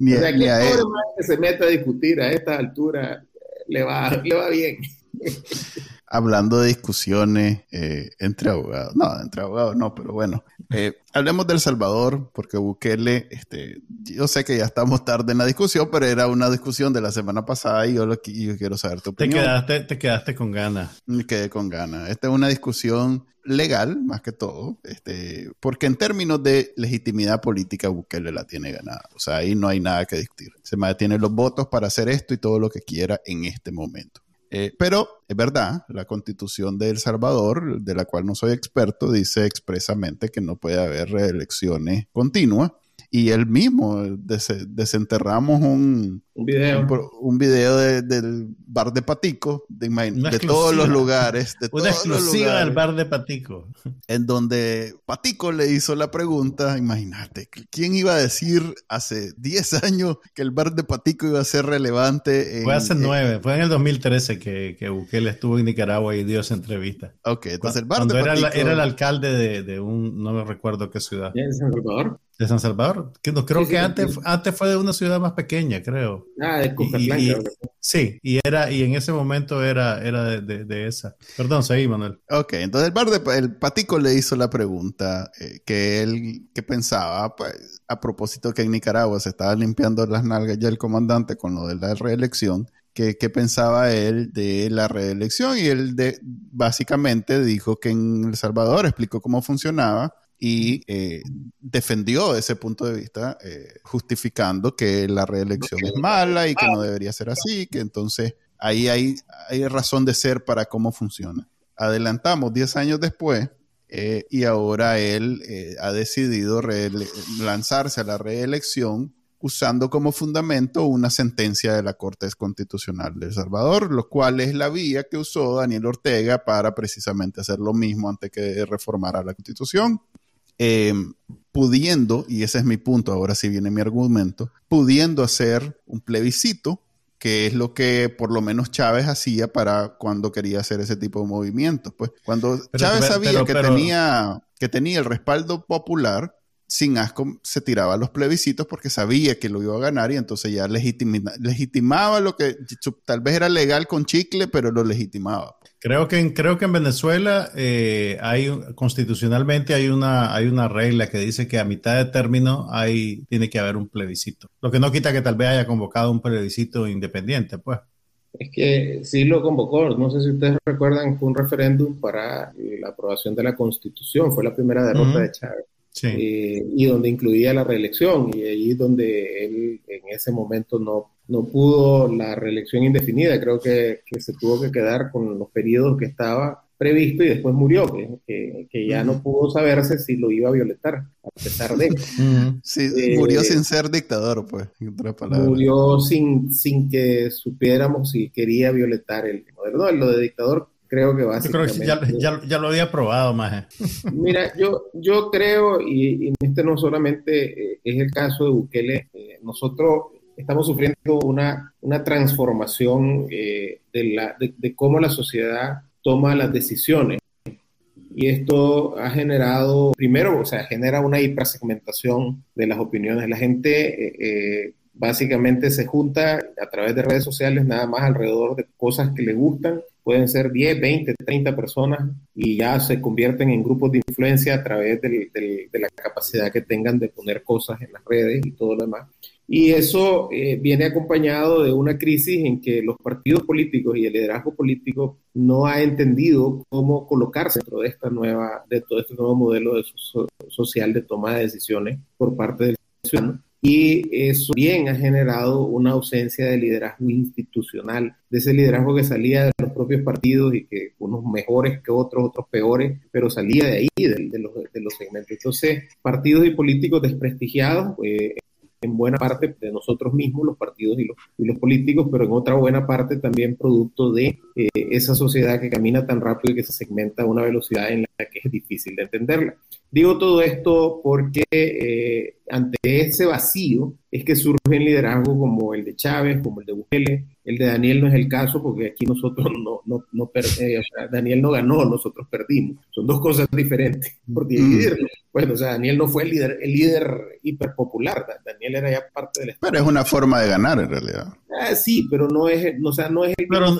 ni, o sea, que se mete a discutir a esta altura le va, le va bien. (laughs) Hablando de discusiones eh, entre abogados, no, entre abogados no, pero bueno, eh, hablemos del Salvador, porque Bukele, este, yo sé que ya estamos tarde en la discusión, pero era una discusión de la semana pasada y yo, lo, yo quiero saber tu opinión. Te quedaste, te quedaste con ganas. Me quedé con ganas. Esta es una discusión legal, más que todo, este, porque en términos de legitimidad política, Bukele la tiene ganada. O sea, ahí no hay nada que discutir. Se tiene los votos para hacer esto y todo lo que quiera en este momento. Eh, pero es verdad, la constitución de El Salvador, de la cual no soy experto, dice expresamente que no puede haber reelecciones continuas y él mismo desenterramos un, un video, un, video del bar de Patico, de, de todos los lugares. De Una exclusiva del bar de Patico. En donde Patico le hizo la pregunta, imagínate, ¿quién iba a decir hace 10 años que el bar de Patico iba a ser relevante? fue hace 9, fue en el 2013 que, que Bukele estuvo en Nicaragua y dio esa entrevista. Ok, entonces el bar de Patico... Era, era el alcalde de, de un, no me recuerdo qué ciudad. ¿En San Salvador? De San Salvador. Que no, creo que antes, antes fue de una ciudad más pequeña, creo. Ah, de Cucatlán. sí, y era, y en ese momento era, era de, de, esa. Perdón, seguí, Manuel. Ok, entonces el bar de el Patico le hizo la pregunta eh, que él que pensaba, pues, a propósito que en Nicaragua se estaba limpiando las nalgas ya el comandante con lo de la reelección. ¿Qué, pensaba él de la reelección? Y él de, básicamente dijo que en El Salvador explicó cómo funcionaba y eh, defendió ese punto de vista, eh, justificando que la reelección es mala y que no debería ser así, que entonces ahí hay, hay razón de ser para cómo funciona. Adelantamos 10 años después eh, y ahora él ha decidido lanzarse a la reelección usando como fundamento una sentencia de la Corte Constitucional de El Salvador, lo cual es la vía que usó Daniel Ortega para precisamente hacer lo mismo antes que reformara la Constitución. Eh, pudiendo, y ese es mi punto, ahora sí viene mi argumento, pudiendo hacer un plebiscito, que es lo que por lo menos Chávez hacía para cuando quería hacer ese tipo de movimientos. Pues cuando Chávez sabía que, tenía, que tenía el respaldo popular, sin asco se tiraba a los plebiscitos porque sabía que lo iba a ganar y entonces ya legitimaba lo que tal vez era legal con chicle, pero lo legitimaba. Creo que en, creo que en Venezuela eh, hay constitucionalmente hay una hay una regla que dice que a mitad de término hay tiene que haber un plebiscito. Lo que no quita que tal vez haya convocado un plebiscito independiente, pues. Es que sí lo convocó. No sé si ustedes recuerdan fue un referéndum para la aprobación de la Constitución. Fue la primera derrota de Chávez. Sí. Eh, y donde incluía la reelección y ahí donde él en ese momento no no pudo la reelección indefinida, creo que, se tuvo que quedar con los periodos que estaba previsto y después murió, que, que, ya no pudo saberse si lo iba a violentar, a pesar de... Sí, murió eh, sin ser dictador, pues, Murió sin, sin que supiéramos si quería violentar el modelo. lo de dictador creo que básicamente... Yo creo que ya, ya, lo había probado, más. (laughs) Mira, yo, yo creo, y, este no solamente eh, es el caso de Bukele, eh, nosotros estamos sufriendo una, una transformación eh, de, la, de, cómo la sociedad toma las decisiones. Y esto ha generado, primero, o sea, genera una hipersegmentación de las opiniones. La gente eh, eh, básicamente se junta a través de redes sociales nada más alrededor de cosas que le gustan. Pueden ser 10, 20, 30 personas y ya se convierten en grupos de influencia a través de la capacidad que tengan de poner cosas en las redes y todo lo demás. Y eso eh, viene acompañado de una crisis en que los partidos políticos y el liderazgo político no ha entendido cómo colocarse dentro de esta nueva, de todo este nuevo modelo de social de toma de decisiones por parte del ciudadano. Y eso bien ha generado una ausencia de liderazgo institucional, de ese liderazgo que salía de los propios partidos y que unos mejores que otros, otros peores, pero salía de ahí, de, los, de los segmentos. Entonces, partidos y políticos desprestigiados, eh, en buena parte de nosotros mismos, los partidos y los, y los políticos, pero en otra buena parte también producto de eh, esa sociedad que camina tan rápido y que se segmenta a una velocidad en la que es difícil de entenderla. Digo todo esto porque eh, ante ese vacío es que surge un liderazgo como el de Chávez, como el de Bukele. El de Daniel no es el caso porque aquí nosotros (laughs) no, no, no eh, o sea, Daniel no ganó, nosotros perdimos. Son dos cosas diferentes, (laughs) por dividirlo. Bueno, o sea, Daniel no fue el líder, el líder hiperpopular, Daniel era ya parte del Estado. Pero es una forma de ganar en realidad. Ah, sí, pero no es, o sea, no es el pero,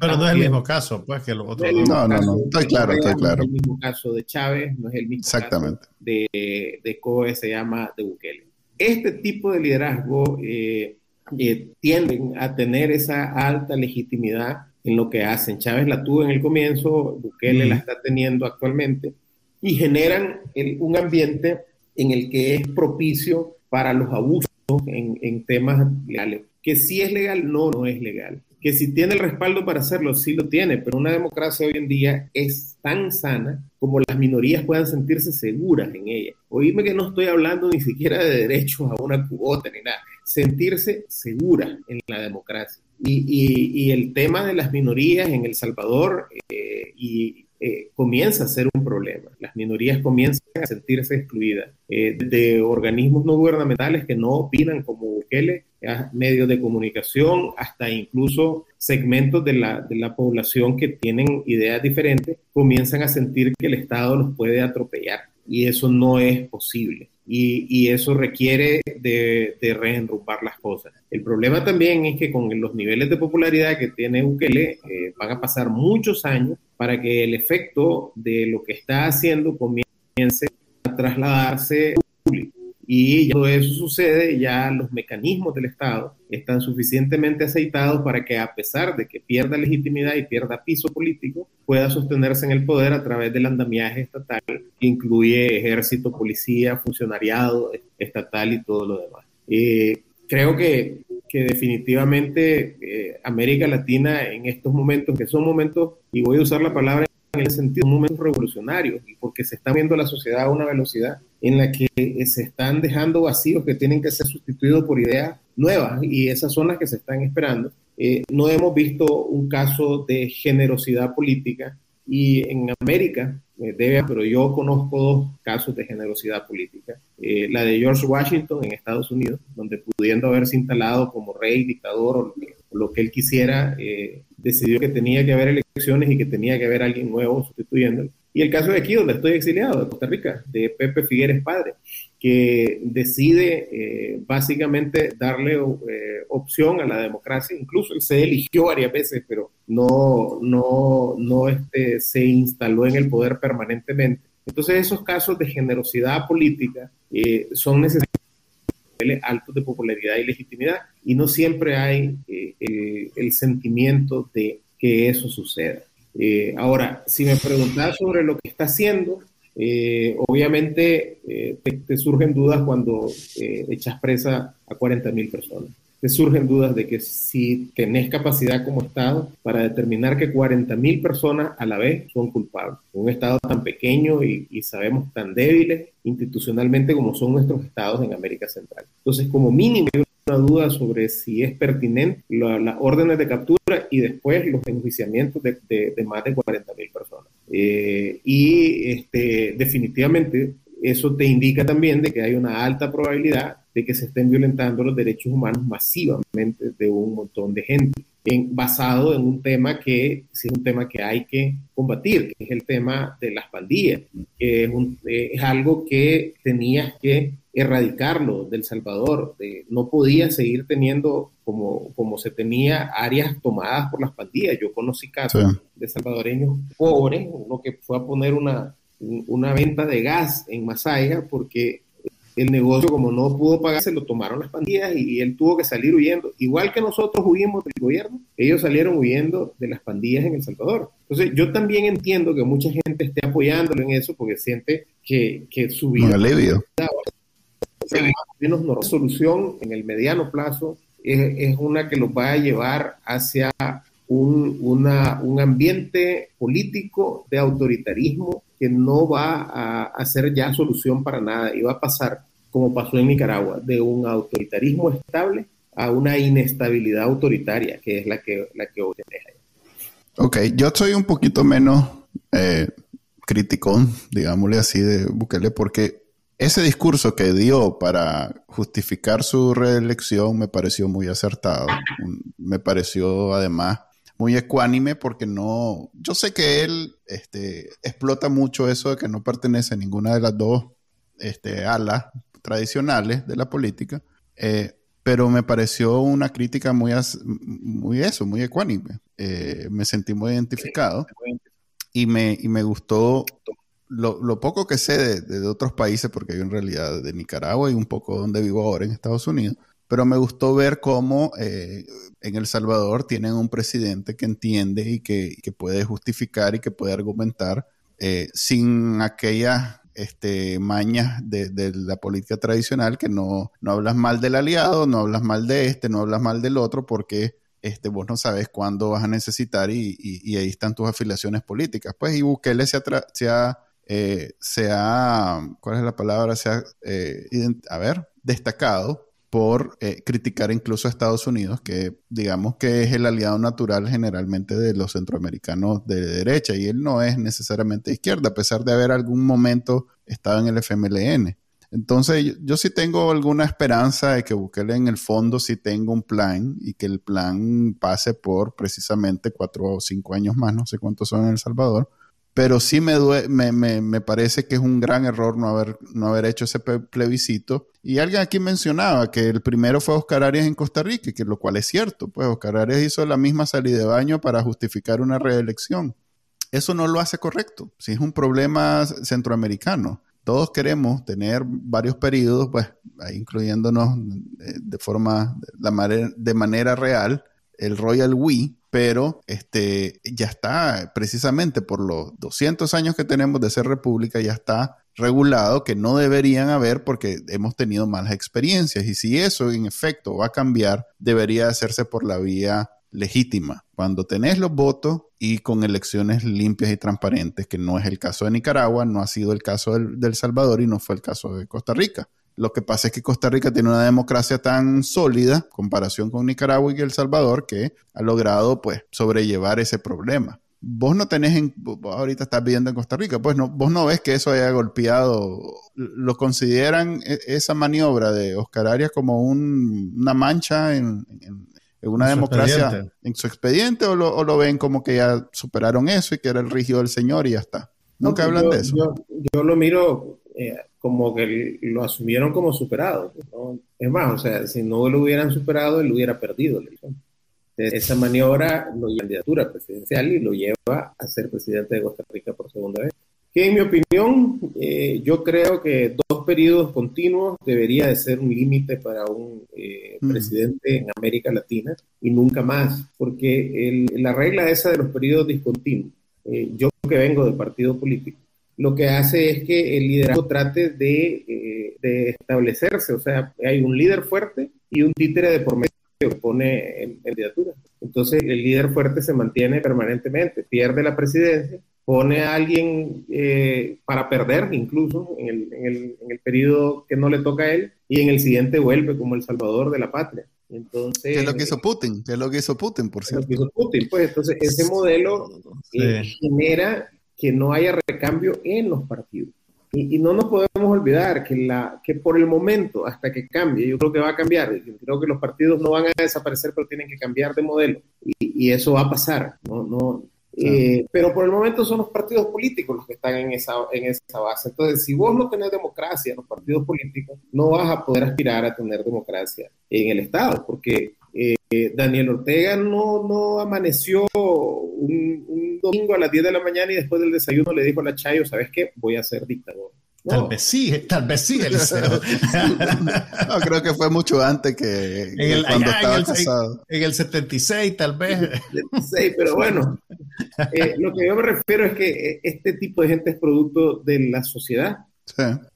pero no es el mismo caso, pues, que los otros. No, no, no, estoy claro, estoy claro. No es el mismo caso de Chávez, no es el mismo Exactamente. caso de, de COE, se llama de Bukele. Este tipo de liderazgo eh, eh, tienden a tener esa alta legitimidad en lo que hacen. Chávez la tuvo en el comienzo, Bukele la está teniendo actualmente, y generan un ambiente en el que es propicio para los abusos en, en temas legales. Que si es legal, no, no es legal que si tiene el respaldo para hacerlo, sí lo tiene, pero una democracia hoy en día es tan sana como las minorías puedan sentirse seguras en ella. Oíme que no estoy hablando ni siquiera de derechos a una cuota ni nada, sentirse segura en la democracia. Y, el tema de las minorías en El Salvador eh, y, eh, comienza a ser un problema. Las minorías comienzan a sentirse excluidas eh, de organismos no gubernamentales que no opinan como Bukele, medios de comunicación, hasta incluso segmentos de la, de la población que tienen ideas diferentes, comienzan a sentir que el Estado los puede atropellar. Y eso no es posible y, eso requiere de, de, reenrumbar las cosas. El problema también es que con los niveles de popularidad que tiene Bukele eh, van a pasar muchos años para que el efecto de lo que está haciendo comience a trasladarse público. Y cuando eso sucede, ya los mecanismos del Estado están suficientemente aceitados para que a pesar de que pierda legitimidad y pierda piso político, pueda sostenerse en el poder a través del andamiaje estatal que incluye ejército, policía, funcionariado estatal y todo lo demás. Eh, creo que, que definitivamente eh, América Latina en estos momentos, que son momentos, y voy a usar la palabra en el sentido, momentos revolucionarios, y porque se está viendo la sociedad a una velocidad en la que eh, se están dejando vacíos que tienen que ser sustituidos por ideas nuevas y esas son las que se están esperando. Eh, no hemos visto un caso de generosidad política y en América eh, debe, pero yo conozco dos casos de generosidad política. la de George Washington en Estados Unidos, donde pudiendo haberse instalado como rey, dictador o lo que, él quisiera, decidió que tenía que haber elecciones y que tenía que haber alguien nuevo sustituyéndolo. Y el caso de aquí, donde estoy exiliado, de Costa Rica, de Pepe Figueres Padre, que decide eh, básicamente darle eh, opción a la democracia. Incluso él se eligió varias veces, pero no, no, no este, se instaló en el poder permanentemente. Entonces esos casos de generosidad política eh, son necesarios altos de popularidad y legitimidad y no siempre hay el, el sentimiento de que eso suceda. Eh, ahora, si me preguntas sobre lo que está haciendo, eh, obviamente eh, te, surgen dudas cuando echas presa a 40 mil personas. Te surgen dudas de que si tenés capacidad como Estado para determinar que 40 mil personas a la vez son culpables. Un Estado tan pequeño y, sabemos tan débiles institucionalmente como son nuestros Estados en América Central. Entonces, como mínimo, una duda sobre si es pertinente las órdenes de captura y después los enjuiciamientos de, de, más de 40 mil personas. Eh, y este, definitivamente eso te indica también de que hay una alta probabilidad de que se estén violentando los derechos humanos masivamente de un montón de gente, en, basado en un tema que sí es un tema que hay que combatir, que es el tema de las pandillas, que es, eh, es algo que tenías que erradicarlo del Salvador. no podía seguir teniendo como, como se tenía áreas tomadas por las pandillas. Yo conocí casos de salvadoreños pobres, uno que fue a poner una, una venta de gas en Masaya porque el negocio como no pudo pagar se lo tomaron las pandillas y él tuvo que salir huyendo. Igual que nosotros huimos del gobierno, ellos salieron huyendo de las pandillas en El Salvador. Entonces yo también entiendo que mucha gente esté apoyándolo en eso porque siente que, que su vida... alivio una solución en el mediano plazo es, una que los va a llevar hacia un, un ambiente político de autoritarismo que no va a, ser ya solución para nada y va a pasar, como pasó en Nicaragua, de un autoritarismo estable a una inestabilidad autoritaria, que es la que, la que hoy Ok, yo soy un poquito menos eh, criticón, digámosle así, de Bukele, porque ese discurso que dio para justificar su reelección me pareció muy acertado. Me pareció además muy ecuánime porque no, yo sé que él este, explota mucho eso de que no pertenece a ninguna de las dos este, alas tradicionales de la política, eh, pero me pareció una crítica muy, muy eso, muy ecuánime. Eh, me sentí muy identificado y me, y me gustó lo, poco que sé de, otros países, porque yo en realidad de Nicaragua y un poco donde vivo ahora en Estados Unidos, pero me gustó ver cómo eh, en El Salvador tienen un presidente que entiende y que, puede justificar y que puede argumentar eh, sin aquellas este, mañas de, la política tradicional, que no, no hablas mal del aliado, no hablas mal de este, no hablas mal del otro, porque este, vos no sabes cuándo vas a necesitar y, ahí están tus afiliaciones políticas. Pues y Bukele se ha, eh, se ha, ¿cuál es la palabra? Se ha, eh, a ver, destacado por eh, criticar incluso a Estados Unidos, que digamos que es el aliado natural generalmente de los centroamericanos de derecha, y él no es necesariamente izquierda, a pesar de haber algún momento estado en el FMLN. Entonces, yo, sí tengo alguna esperanza de que Bukele en el fondo sí tenga un plan y que el plan pase por precisamente cuatro o cinco años más, no sé cuántos son en El Salvador, pero sí me, me, me, parece que es un gran error no haber, no haber hecho ese plebiscito. Y alguien aquí mencionaba que el primero fue Oscar Arias en Costa Rica, que lo cual es cierto, pues Oscar Arias hizo la misma salida de baño para justificar una reelección. Eso no lo hace correcto, si es un problema centroamericano. Todos queremos tener varios periodos, pues, incluyéndonos de, de forma, de manera real, el Royal We, pero este, ya está, precisamente por los 200 años que tenemos de ser república, ya está regulado que no deberían haber porque hemos tenido malas experiencias. Y si eso en efecto va a cambiar, debería hacerse por la vía legítima. Cuando tenés los votos y con elecciones limpias y transparentes, que no es el caso de Nicaragua, no ha sido el caso del Salvador y no fue el caso de Costa Rica. Lo que pasa es que Costa Rica tiene una democracia tan sólida, en comparación con Nicaragua y El Salvador, que ha logrado pues sobrellevar ese problema. Vos no tenés, en, ahorita estás viviendo en Costa Rica, pues no, vos no ves que eso haya golpeado, lo consideran e, esa maniobra de Oscar Arias como una mancha en, una democracia en su expediente o lo, ven como que ya superaron eso y que era el rígido del Señor y ya está. Nunca hablan de eso. Yo, lo miro eh, como que lo asumieron como superado. Es más, o sea, si no lo hubieran superado, él hubiera perdido la elección. Esa maniobra lo lleva a candidatura presidencial y lo lleva a ser presidente de Costa Rica por segunda vez. Que en mi opinión, eh, yo creo que dos periodos continuos debería de ser un límite para un eh, mm. presidente en América Latina y nunca más, porque la regla esa de los periodos discontinuos, eh, yo que vengo del partido político, lo que hace es que el liderazgo trate de, eh, establecerse, o sea, hay un líder fuerte y un títere de por medio que pone en, candidatura. Entonces, el líder fuerte se mantiene permanentemente, pierde la presidencia, pone a alguien eh, para perder incluso en el, en, el, en el periodo que no le toca a él y en el siguiente vuelve como el salvador de la patria. Entonces, ¿Qué es lo que hizo Putin? ¿Qué es lo que hizo Putin, por cierto? Lo que hizo Putin, pues entonces ese modelo eh, genera que no haya recambio en los partidos. Y, no nos podemos olvidar que, la, que por el momento, hasta que cambie, yo creo que va a cambiar, yo creo que los partidos no van a desaparecer, pero tienen que cambiar de modelo. Y, eso va a pasar. ¿no? no eh, pero por el momento son los partidos políticos los que están en esa, en esa base. Entonces, si vos no tenés democracia en los partidos políticos, no vas a poder aspirar a tener democracia en el Estado, porque eh, Daniel Ortega no, no amaneció un, un, domingo a las 10 de la mañana y después del desayuno le dijo a la Chayo, ¿sabes qué? Voy a ser dictador. Tal vez sí, tal vez sí, (laughs) no, creo que fue mucho antes que, cuando estaba en casado. En el 76, tal vez. 76, pero bueno, eh, lo que yo me refiero es que eh, este tipo de gente es producto de la sociedad.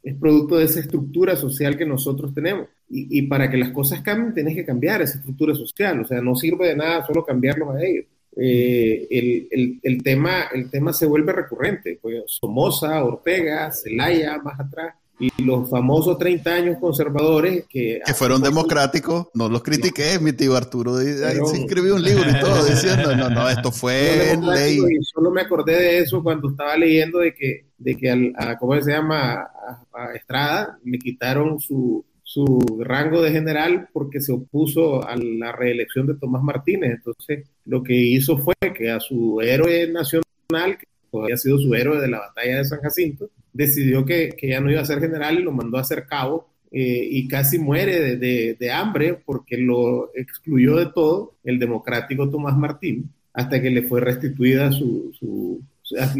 Es producto de esa estructura social que nosotros tenemos. Y, y, para que las cosas cambien, tenés que cambiar esa estructura social. O sea, no sirve de nada solo cambiarlos a ellos. Eh, el, el, tema, el tema se vuelve recurrente. Pues, Somoza, Ortega, Zelaya, más atrás, y los famosos 30 años conservadores que... Que fueron democráticos, no los critiqué, mi tío Arturo se escribió un libro y todo (laughs) diciendo, no, no, esto fue ley. Y solo me acordé de eso cuando estaba leyendo de que, de que al, a, ¿cómo se llama? a Estrada le quitaron su, su rango de general porque se opuso a la reelección de Tomás Martínez. Entonces, lo que hizo fue que a su héroe nacional, que había sido su héroe de la batalla de San Jacinto, decidió que, que ya no iba a ser general y lo mandó a ser cabo eh, y casi muere de, de, hambre porque lo excluyó de todo el democrático Tomás Martín hasta que le fue restituida su, su,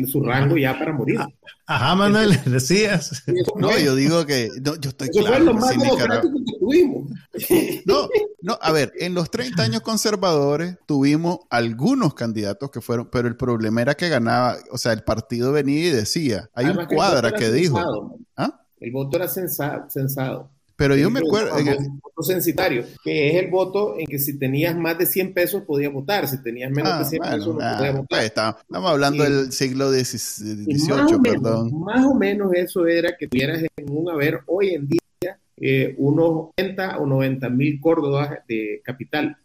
su rango ya para morir. Ah, ajá, Manuel, decías. No, yo digo que yo estoy claro. lo más democrático que tuvimos. No, no, a ver, en los 30 años conservadores tuvimos algunos candidatos que fueron, pero el problema era que ganaba, o sea, el partido venía y decía, hay un cuadra que, dijo. ¿Ah? El voto era censado. Pero yo me acuerdo. En el voto censitario, que es el voto en que si tenías más de 100 pesos podías votar, si tenías menos de 100 ah, pesos no ah, podías votar. estamos hablando del siglo XVIII, perdón. más o menos eso era que tuvieras en un haber hoy en día eh, unos 80 o 90 mil córdobas de capital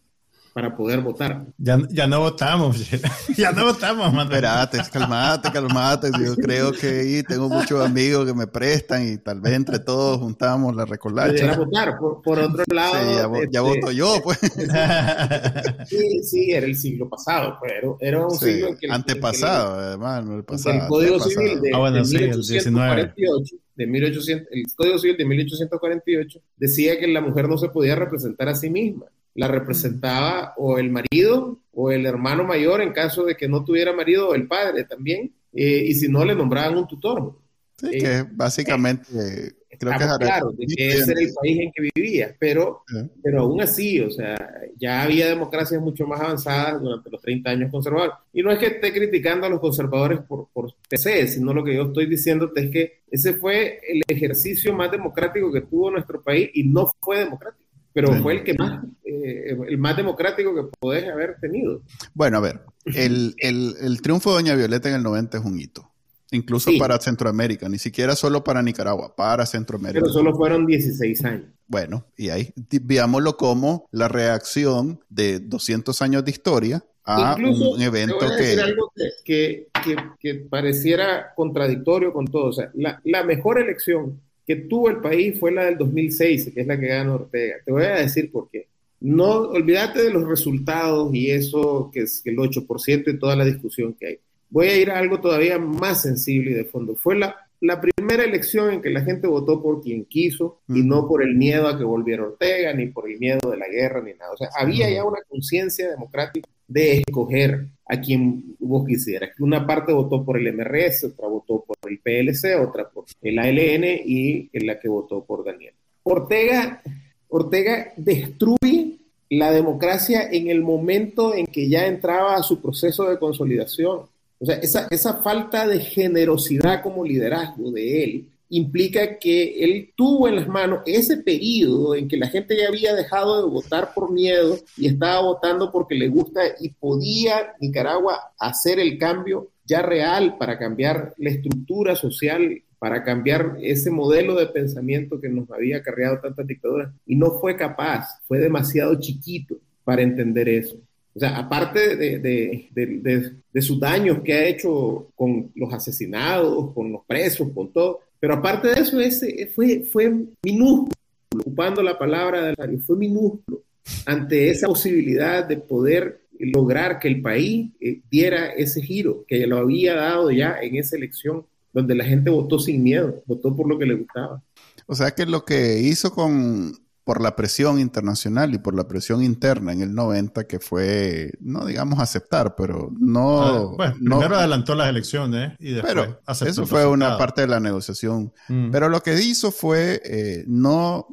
para poder votar. Ya, ya no votamos, (laughs) ya no votamos, man. Espérate, calmate, calmate. Yo (laughs) creo que ahí tengo muchos amigos que me prestan y tal vez entre todos juntamos la recolacha. Era votar, por, otro lado. Sí, ya, voto este, yo, pues. (laughs) Sí, sí, era el siglo pasado, pero pues, era un siglo que, antepasado, además, el pasado. El Código Civil de, ah, bueno, sí, 1848 de 1800, el Código Civil de 1848 decía que la mujer no se podía representar a sí misma la representaba o el marido o el hermano mayor en caso de que no tuviera marido o el padre también, eh, y si no le nombraban un tutor. Sí, que eh, básicamente creo que claro, de que ese era el país en que vivía, pero, pero aún así, o sea, ya había democracias mucho más avanzadas durante los 30 años conservadores. Y no es que esté criticando a los conservadores por, por PC, sino lo que yo estoy diciéndote es que ese fue el ejercicio más democrático que tuvo nuestro país y no fue democrático pero fue el que más, eh, el más democrático que podés haber tenido. Bueno, a ver, el, el, el, triunfo de Doña Violeta en el 90 es un hito, incluso para Centroamérica, ni siquiera solo para Nicaragua, para Centroamérica. Pero solo fueron 16 años. Bueno, y ahí veámoslo como la reacción de 200 años de historia a un evento voy a decir algo que, que, que, pareciera contradictorio con todo. O sea, la, la mejor elección que tuvo el país fue la del 2006, que es la que ganó Ortega. Te voy a decir por qué. No, olvídate de los resultados y eso que es el 8% y toda la discusión que hay. Voy a ir a algo todavía más sensible y de fondo. Fue la, la primera elección en que la gente votó por quien quiso y no por el miedo a que volviera Ortega, ni por el miedo de la guerra, ni nada. O sea, había ya una conciencia democrática de escoger a quien vos quisieras. Una parte votó por el MRS, otra votó por el PLC, otra por el ALN y en la que votó por Daniel. Ortega, Ortega destruye la democracia en el momento en que ya entraba a su proceso de consolidación. O sea, esa, esa falta de generosidad como liderazgo de él implica que él tuvo en las manos ese periodo en que la gente ya había dejado de votar por miedo y estaba votando porque le gusta y podía Nicaragua hacer el cambio ya real para cambiar la estructura social, para cambiar ese modelo de pensamiento que nos había acarreado tantas dictaduras y no fue capaz, fue demasiado chiquito para entender eso. O sea, aparte de, de, de, de, sus daños que ha hecho con los asesinados, con los presos, con todo, pero aparte de eso, ese fue, fue minúsculo, ocupando la palabra del área, fue minúsculo ante esa posibilidad de poder lograr que el país eh, diera ese giro que lo había dado ya en esa elección donde la gente votó sin miedo, votó por lo que le gustaba. O sea que lo que hizo con por la presión internacional y por la presión interna en el 90, que fue, no digamos aceptar, pero no... Ah, bueno, primero adelantó las elecciones y después pero Eso fue una parte de la negociación. Mm. Pero lo que hizo fue eh, no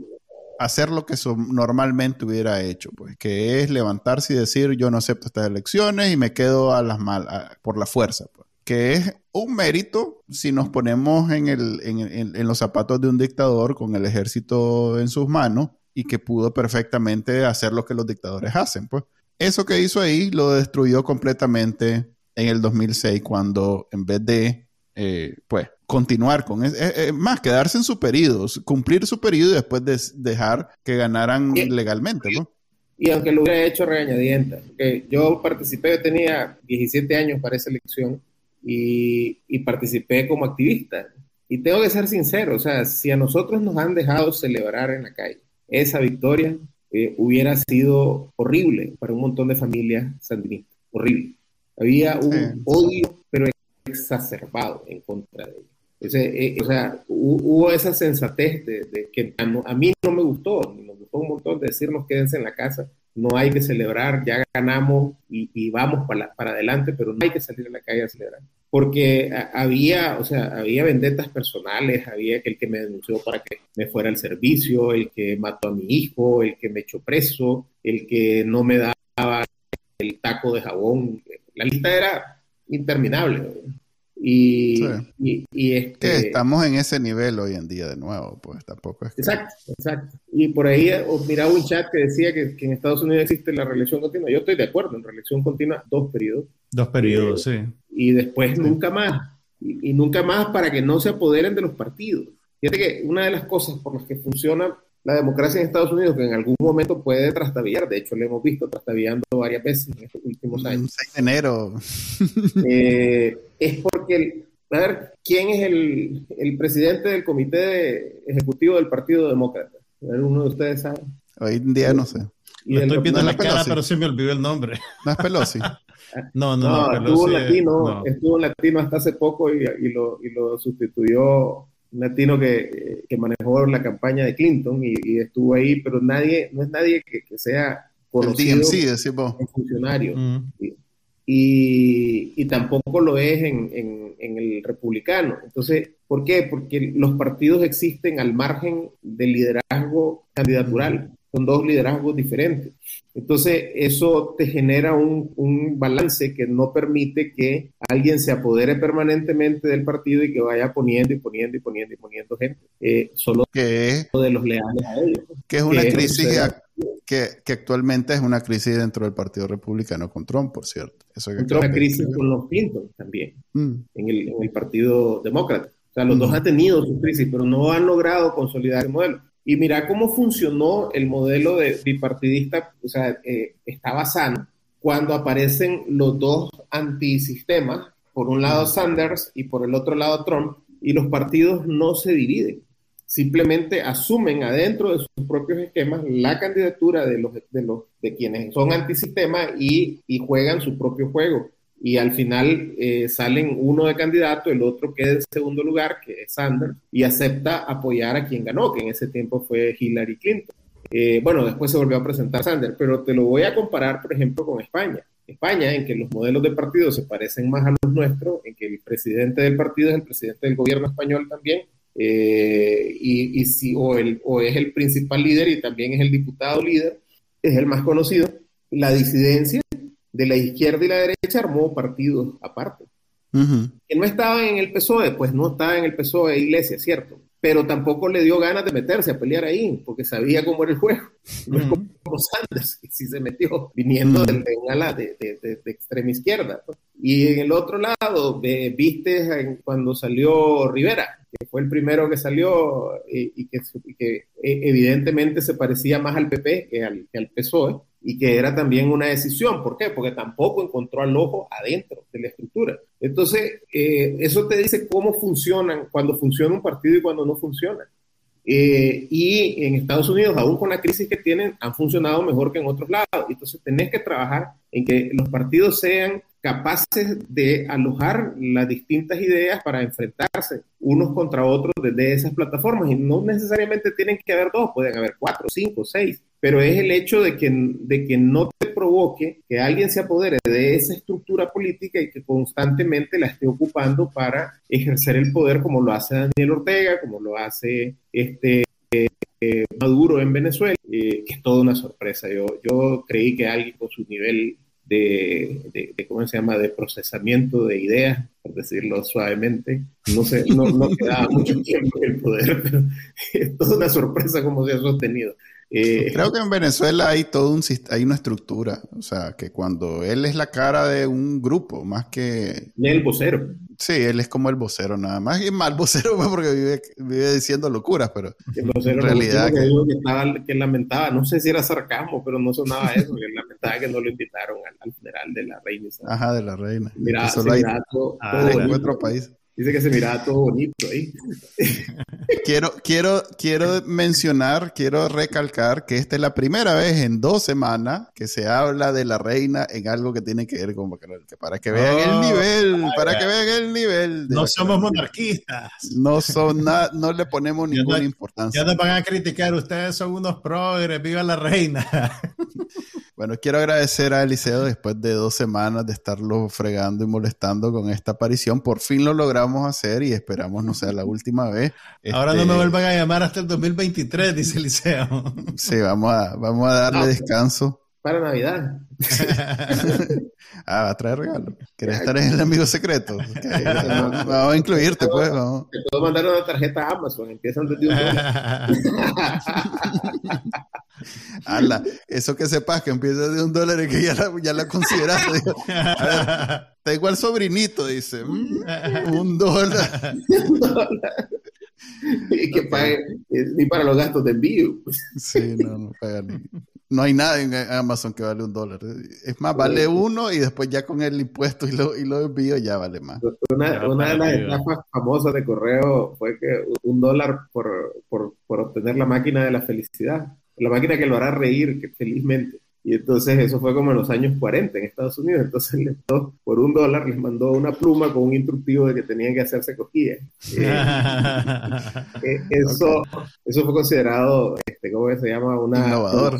hacer lo que normalmente hubiera hecho, pues, que es levantarse y decir yo no acepto estas elecciones y me quedo a las mal por la fuerza, pues. que es un mérito si nos ponemos en, el, en, en los zapatos de un dictador con el ejército en sus manos y que pudo perfectamente hacer lo que los dictadores hacen. Pues eso que hizo ahí lo destruyó completamente en el 2006 cuando en vez de eh, pues continuar con es, más quedarse en su periodo, cumplir su periodo y después de, dejar que ganaran legalmente, ¿no? Y aunque lo hubiera hecho regañadienta, porque yo participé, yo tenía 17 años para esa elección y, y participé como activista. Y tengo que ser sincero, o sea, si a nosotros nos han dejado celebrar en la calle, esa victoria eh, hubiera sido horrible para un montón de familias sandinistas. Horrible. Había un odio, pero exacerbado en contra de ellos. Eh, o sea, hubo esa sensatez de, que a, mí no me gustó, me gustó un montón de decirnos quédense en la casa, no hay que celebrar, ya ganamos y, vamos para, para adelante, pero no hay que salir a la calle a celebrar porque había, o sea, había vendetas personales, había el que me denunció para que me fuera al servicio, el que mató a mi hijo, el que me echó preso, el que no me daba el taco de jabón. La lista era interminable. Y, y, este, estamos en ese nivel hoy en día de nuevo, pues tampoco es Exacto, exacto. Y por ahí miraba un chat que decía que, en Estados Unidos existe la reelección continua. Yo estoy de acuerdo, en reelección continua, dos periodos. Dos periodos, sí. Y después nunca más. Y, nunca más para que no se apoderen de los partidos. Fíjate que una de las cosas por las que funciona la democracia en Estados Unidos, que en algún momento puede trastabillar, de hecho lo hemos visto trastabillando varias veces en estos últimos años. 6 de enero. (laughs) Eh, es porque, a ver, ¿quién es el, el presidente del comité ejecutivo del Partido Demócrata? A ver, uno de ustedes sabe. Hoy en día no sé. Lo estoy viendo en la cara, pero se me olvidó el nombre. No es Pelosi. (laughs) no, no, no, estuvo en latino, estuvo latino hasta hace poco y, y, lo, y lo sustituyó un latino que, que, manejó la campaña de Clinton y, estuvo ahí, pero nadie, no es nadie que, que sea conocido como funcionario. Mm. Y, y, tampoco lo es en, en, en, el republicano. Entonces, ¿por qué? Porque los partidos existen al margen del liderazgo candidatural son dos liderazgos diferentes. Entonces, eso te genera un, un, balance que no permite que alguien se apodere permanentemente del partido y que vaya poniendo y poniendo y poniendo y poniendo gente. Eh, solo que de los leales a ellos. Que es una crisis que, que, actualmente es una crisis dentro del Partido Republicano con Trump, por cierto. Eso que una crisis con los Clinton también, mm. en, el, en, el, Partido Demócrata. O sea, los dos mm. han tenido su crisis, pero no han logrado consolidar el modelo. Y mira cómo funcionó el modelo de bipartidista, o sea, eh, estaba sano cuando aparecen los dos antisistemas, por un lado Sanders y por el otro lado Trump, y los partidos no se dividen, simplemente asumen adentro de sus propios esquemas la candidatura de los de los de quienes son antisistema y, y juegan su propio juego y al final eh, salen uno de candidato, el otro queda en segundo lugar, que es Sanders, y acepta apoyar a quien ganó, que en ese tiempo fue Hillary Clinton. Eh, bueno, después se volvió a presentar Sanders, pero te lo voy a comparar, por ejemplo, con España. España, en que los modelos de partido se parecen más a los nuestros, en que el presidente del partido es el presidente del gobierno español también, eh, y, y si, o, el, o es el principal líder y también es el diputado líder, es el más conocido, la disidencia de la izquierda y la derecha armó partidos aparte. Que no estaban en el PSOE, pues no estaba en el PSOE Iglesia, cierto, pero tampoco le dio ganas de meterse a pelear ahí, porque sabía cómo era el juego. No es como Sanders, que sí se metió, viniendo del de, de, de, extrema izquierda. Y en el otro lado, viste cuando salió Rivera, que fue el primero que salió y, que, que, evidentemente se parecía más al PP que al, que al PSOE y que era también una decisión. ¿Por qué? Porque tampoco encontró al ojo adentro de la estructura. Entonces, eh, eso te dice cómo funcionan, cuando funciona un partido y cuando no funciona. Eh, y en Estados Unidos, aún con la crisis que tienen, han funcionado mejor que en otros lados. Entonces, tenés que trabajar en que los partidos sean capaces de alojar las distintas ideas para enfrentarse unos contra otros desde esas plataformas. Y no necesariamente tienen que haber dos, pueden haber cuatro, cinco, seis, pero es el hecho de que, de que no te provoque que alguien se apodere de esa estructura política y que constantemente la esté ocupando para ejercer el poder como lo hace Daniel Ortega, como lo hace este eh, Maduro en Venezuela, eh, que es toda una sorpresa. Yo, yo creí que alguien con su nivel de, de, ¿cómo se llama?, de procesamiento de ideas, por decirlo suavemente. No, sé, no, no quedaba mucho tiempo en el poder, pero (laughs) es toda una sorpresa cómo se ha sostenido. Eh, Creo que en Venezuela hay todo un hay una estructura, o sea, que cuando él es la cara de un grupo, más que... el vocero. Sí, él es como el vocero nada más. Y mal vocero (laughs) porque vive, vive diciendo locuras, pero el vocero en realidad... Que, que, estaba, que, lamentaba, no sé si era sarcasmo, pero no sonaba eso, que lamentaba que no lo invitaron al, funeral de la reina. Ajá, de la reina. Mira, solo hay todo, ah, en otro país. Dice que se miraba todo bonito ahí. (laughs) quiero, quiero, quiero mencionar, quiero recalcar que esta es la primera vez en dos semanas que se habla de la reina en algo que tiene que ver con para que vean el oh, nivel, para que vean el nivel. No somos monarquistas. No son no le ponemos (laughs) ninguna importancia. Ya nos van a criticar, ustedes son unos progres, viva la reina. (laughs) Bueno, quiero agradecer a Eliseo después de dos semanas de estarlo fregando y molestando con esta aparición. Por fin lo logramos hacer y esperamos no sea la última vez. Ahora no me este, vuelvan a llamar hasta el 2023, dice Eliseo. Sí, vamos a, vamos a darle descanso. Para Navidad. (laughs) ah, va a traer regalo. ¿Quieres estar en el amigo secreto? (laughs) vamos a incluirte, pues. Te puedo mandar una tarjeta a Amazon, empiezan desde un dólar. (laughs) Ala, eso que sepas que empieza de un dólar y que ya la, ya la consideraste. está igual sobrinito, dice. Mm, un dólar. y que pague ni para los gastos de envío. sí, no, no paga ni. No hay nada en Amazon que vale un dólar. Es más, vale uno y después ya con el impuesto y lo, y lo envío ya vale más. Una, una de las estafas famosas de correo fue que un dólar por, por, por obtener la máquina de la felicidad la máquina que lo hará reír felizmente. Y entonces eso fue como en los años 40 en Estados Unidos. Entonces les por un dólar les mandó una pluma con un instructivo de que tenían que hacerse cosquillas. (laughs) Eh, eh, eso, eso fue considerado, este, ¿cómo se llama? Una innovador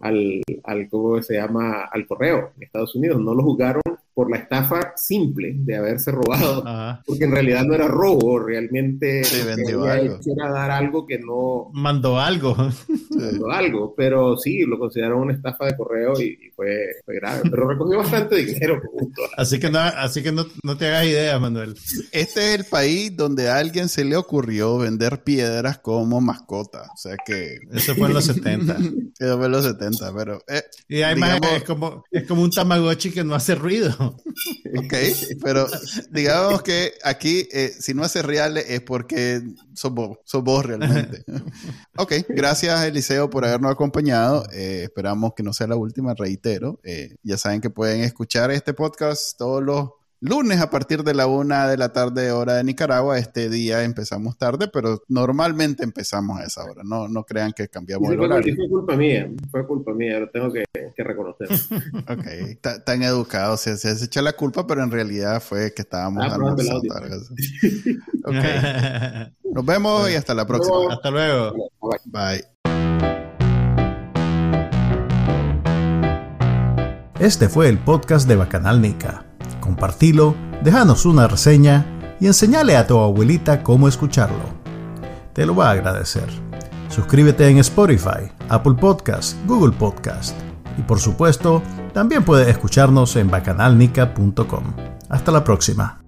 al, al, ¿cómo se llama? Al correo en Estados Unidos. No lo juzgaron por la estafa simple de haberse robado, (laughs) porque en realidad no era robo, realmente vendió algo. era dar algo que no... Mandó algo. (laughs) Mandó algo, pero sí, lo consideraron una estafa de correo y, fue, grave, pero recogió bastante dinero. (laughs) así que, no, así que no, no, te hagas idea, Manuel. Este es el país donde a alguien se le ocurrió vender piedras como mascota, o sea que... Eso fue en los 70. Eso fue en los 70, pero... Eh, y además es, como, es como un tamagotchi que no hace ruido. (laughs) Ok, (laughs) pero digamos que aquí, eh, si no hace reales es porque sos vos, sos vos realmente. (laughs) ok, gracias Eliseo por habernos acompañado. Eh, esperamos que no sea la última, reitero. Eh, ya saben que pueden escuchar este podcast todos los lunes a partir de la una de la tarde hora de Nicaragua. Este día empezamos tarde, pero normalmente empezamos a esa hora. No, no crean que cambiamos el horario. Fue culpa mía, fue culpa mía, lo tengo que, reconocer. (laughs) ok, tan educado, se, se echa la culpa, pero en realidad fue que estábamos ah, almorzando. (laughs) okay. Nos vemos y hasta la próxima. Hasta luego. Bye. Este fue el podcast de Bacanal Nica compartilo, déjanos una reseña y enseñale a tu abuelita cómo escucharlo. Te lo va a agradecer. Suscríbete en Spotify, Apple Podcast, Google Podcast y por supuesto, también puedes escucharnos en bacanalnica.com. Hasta la próxima.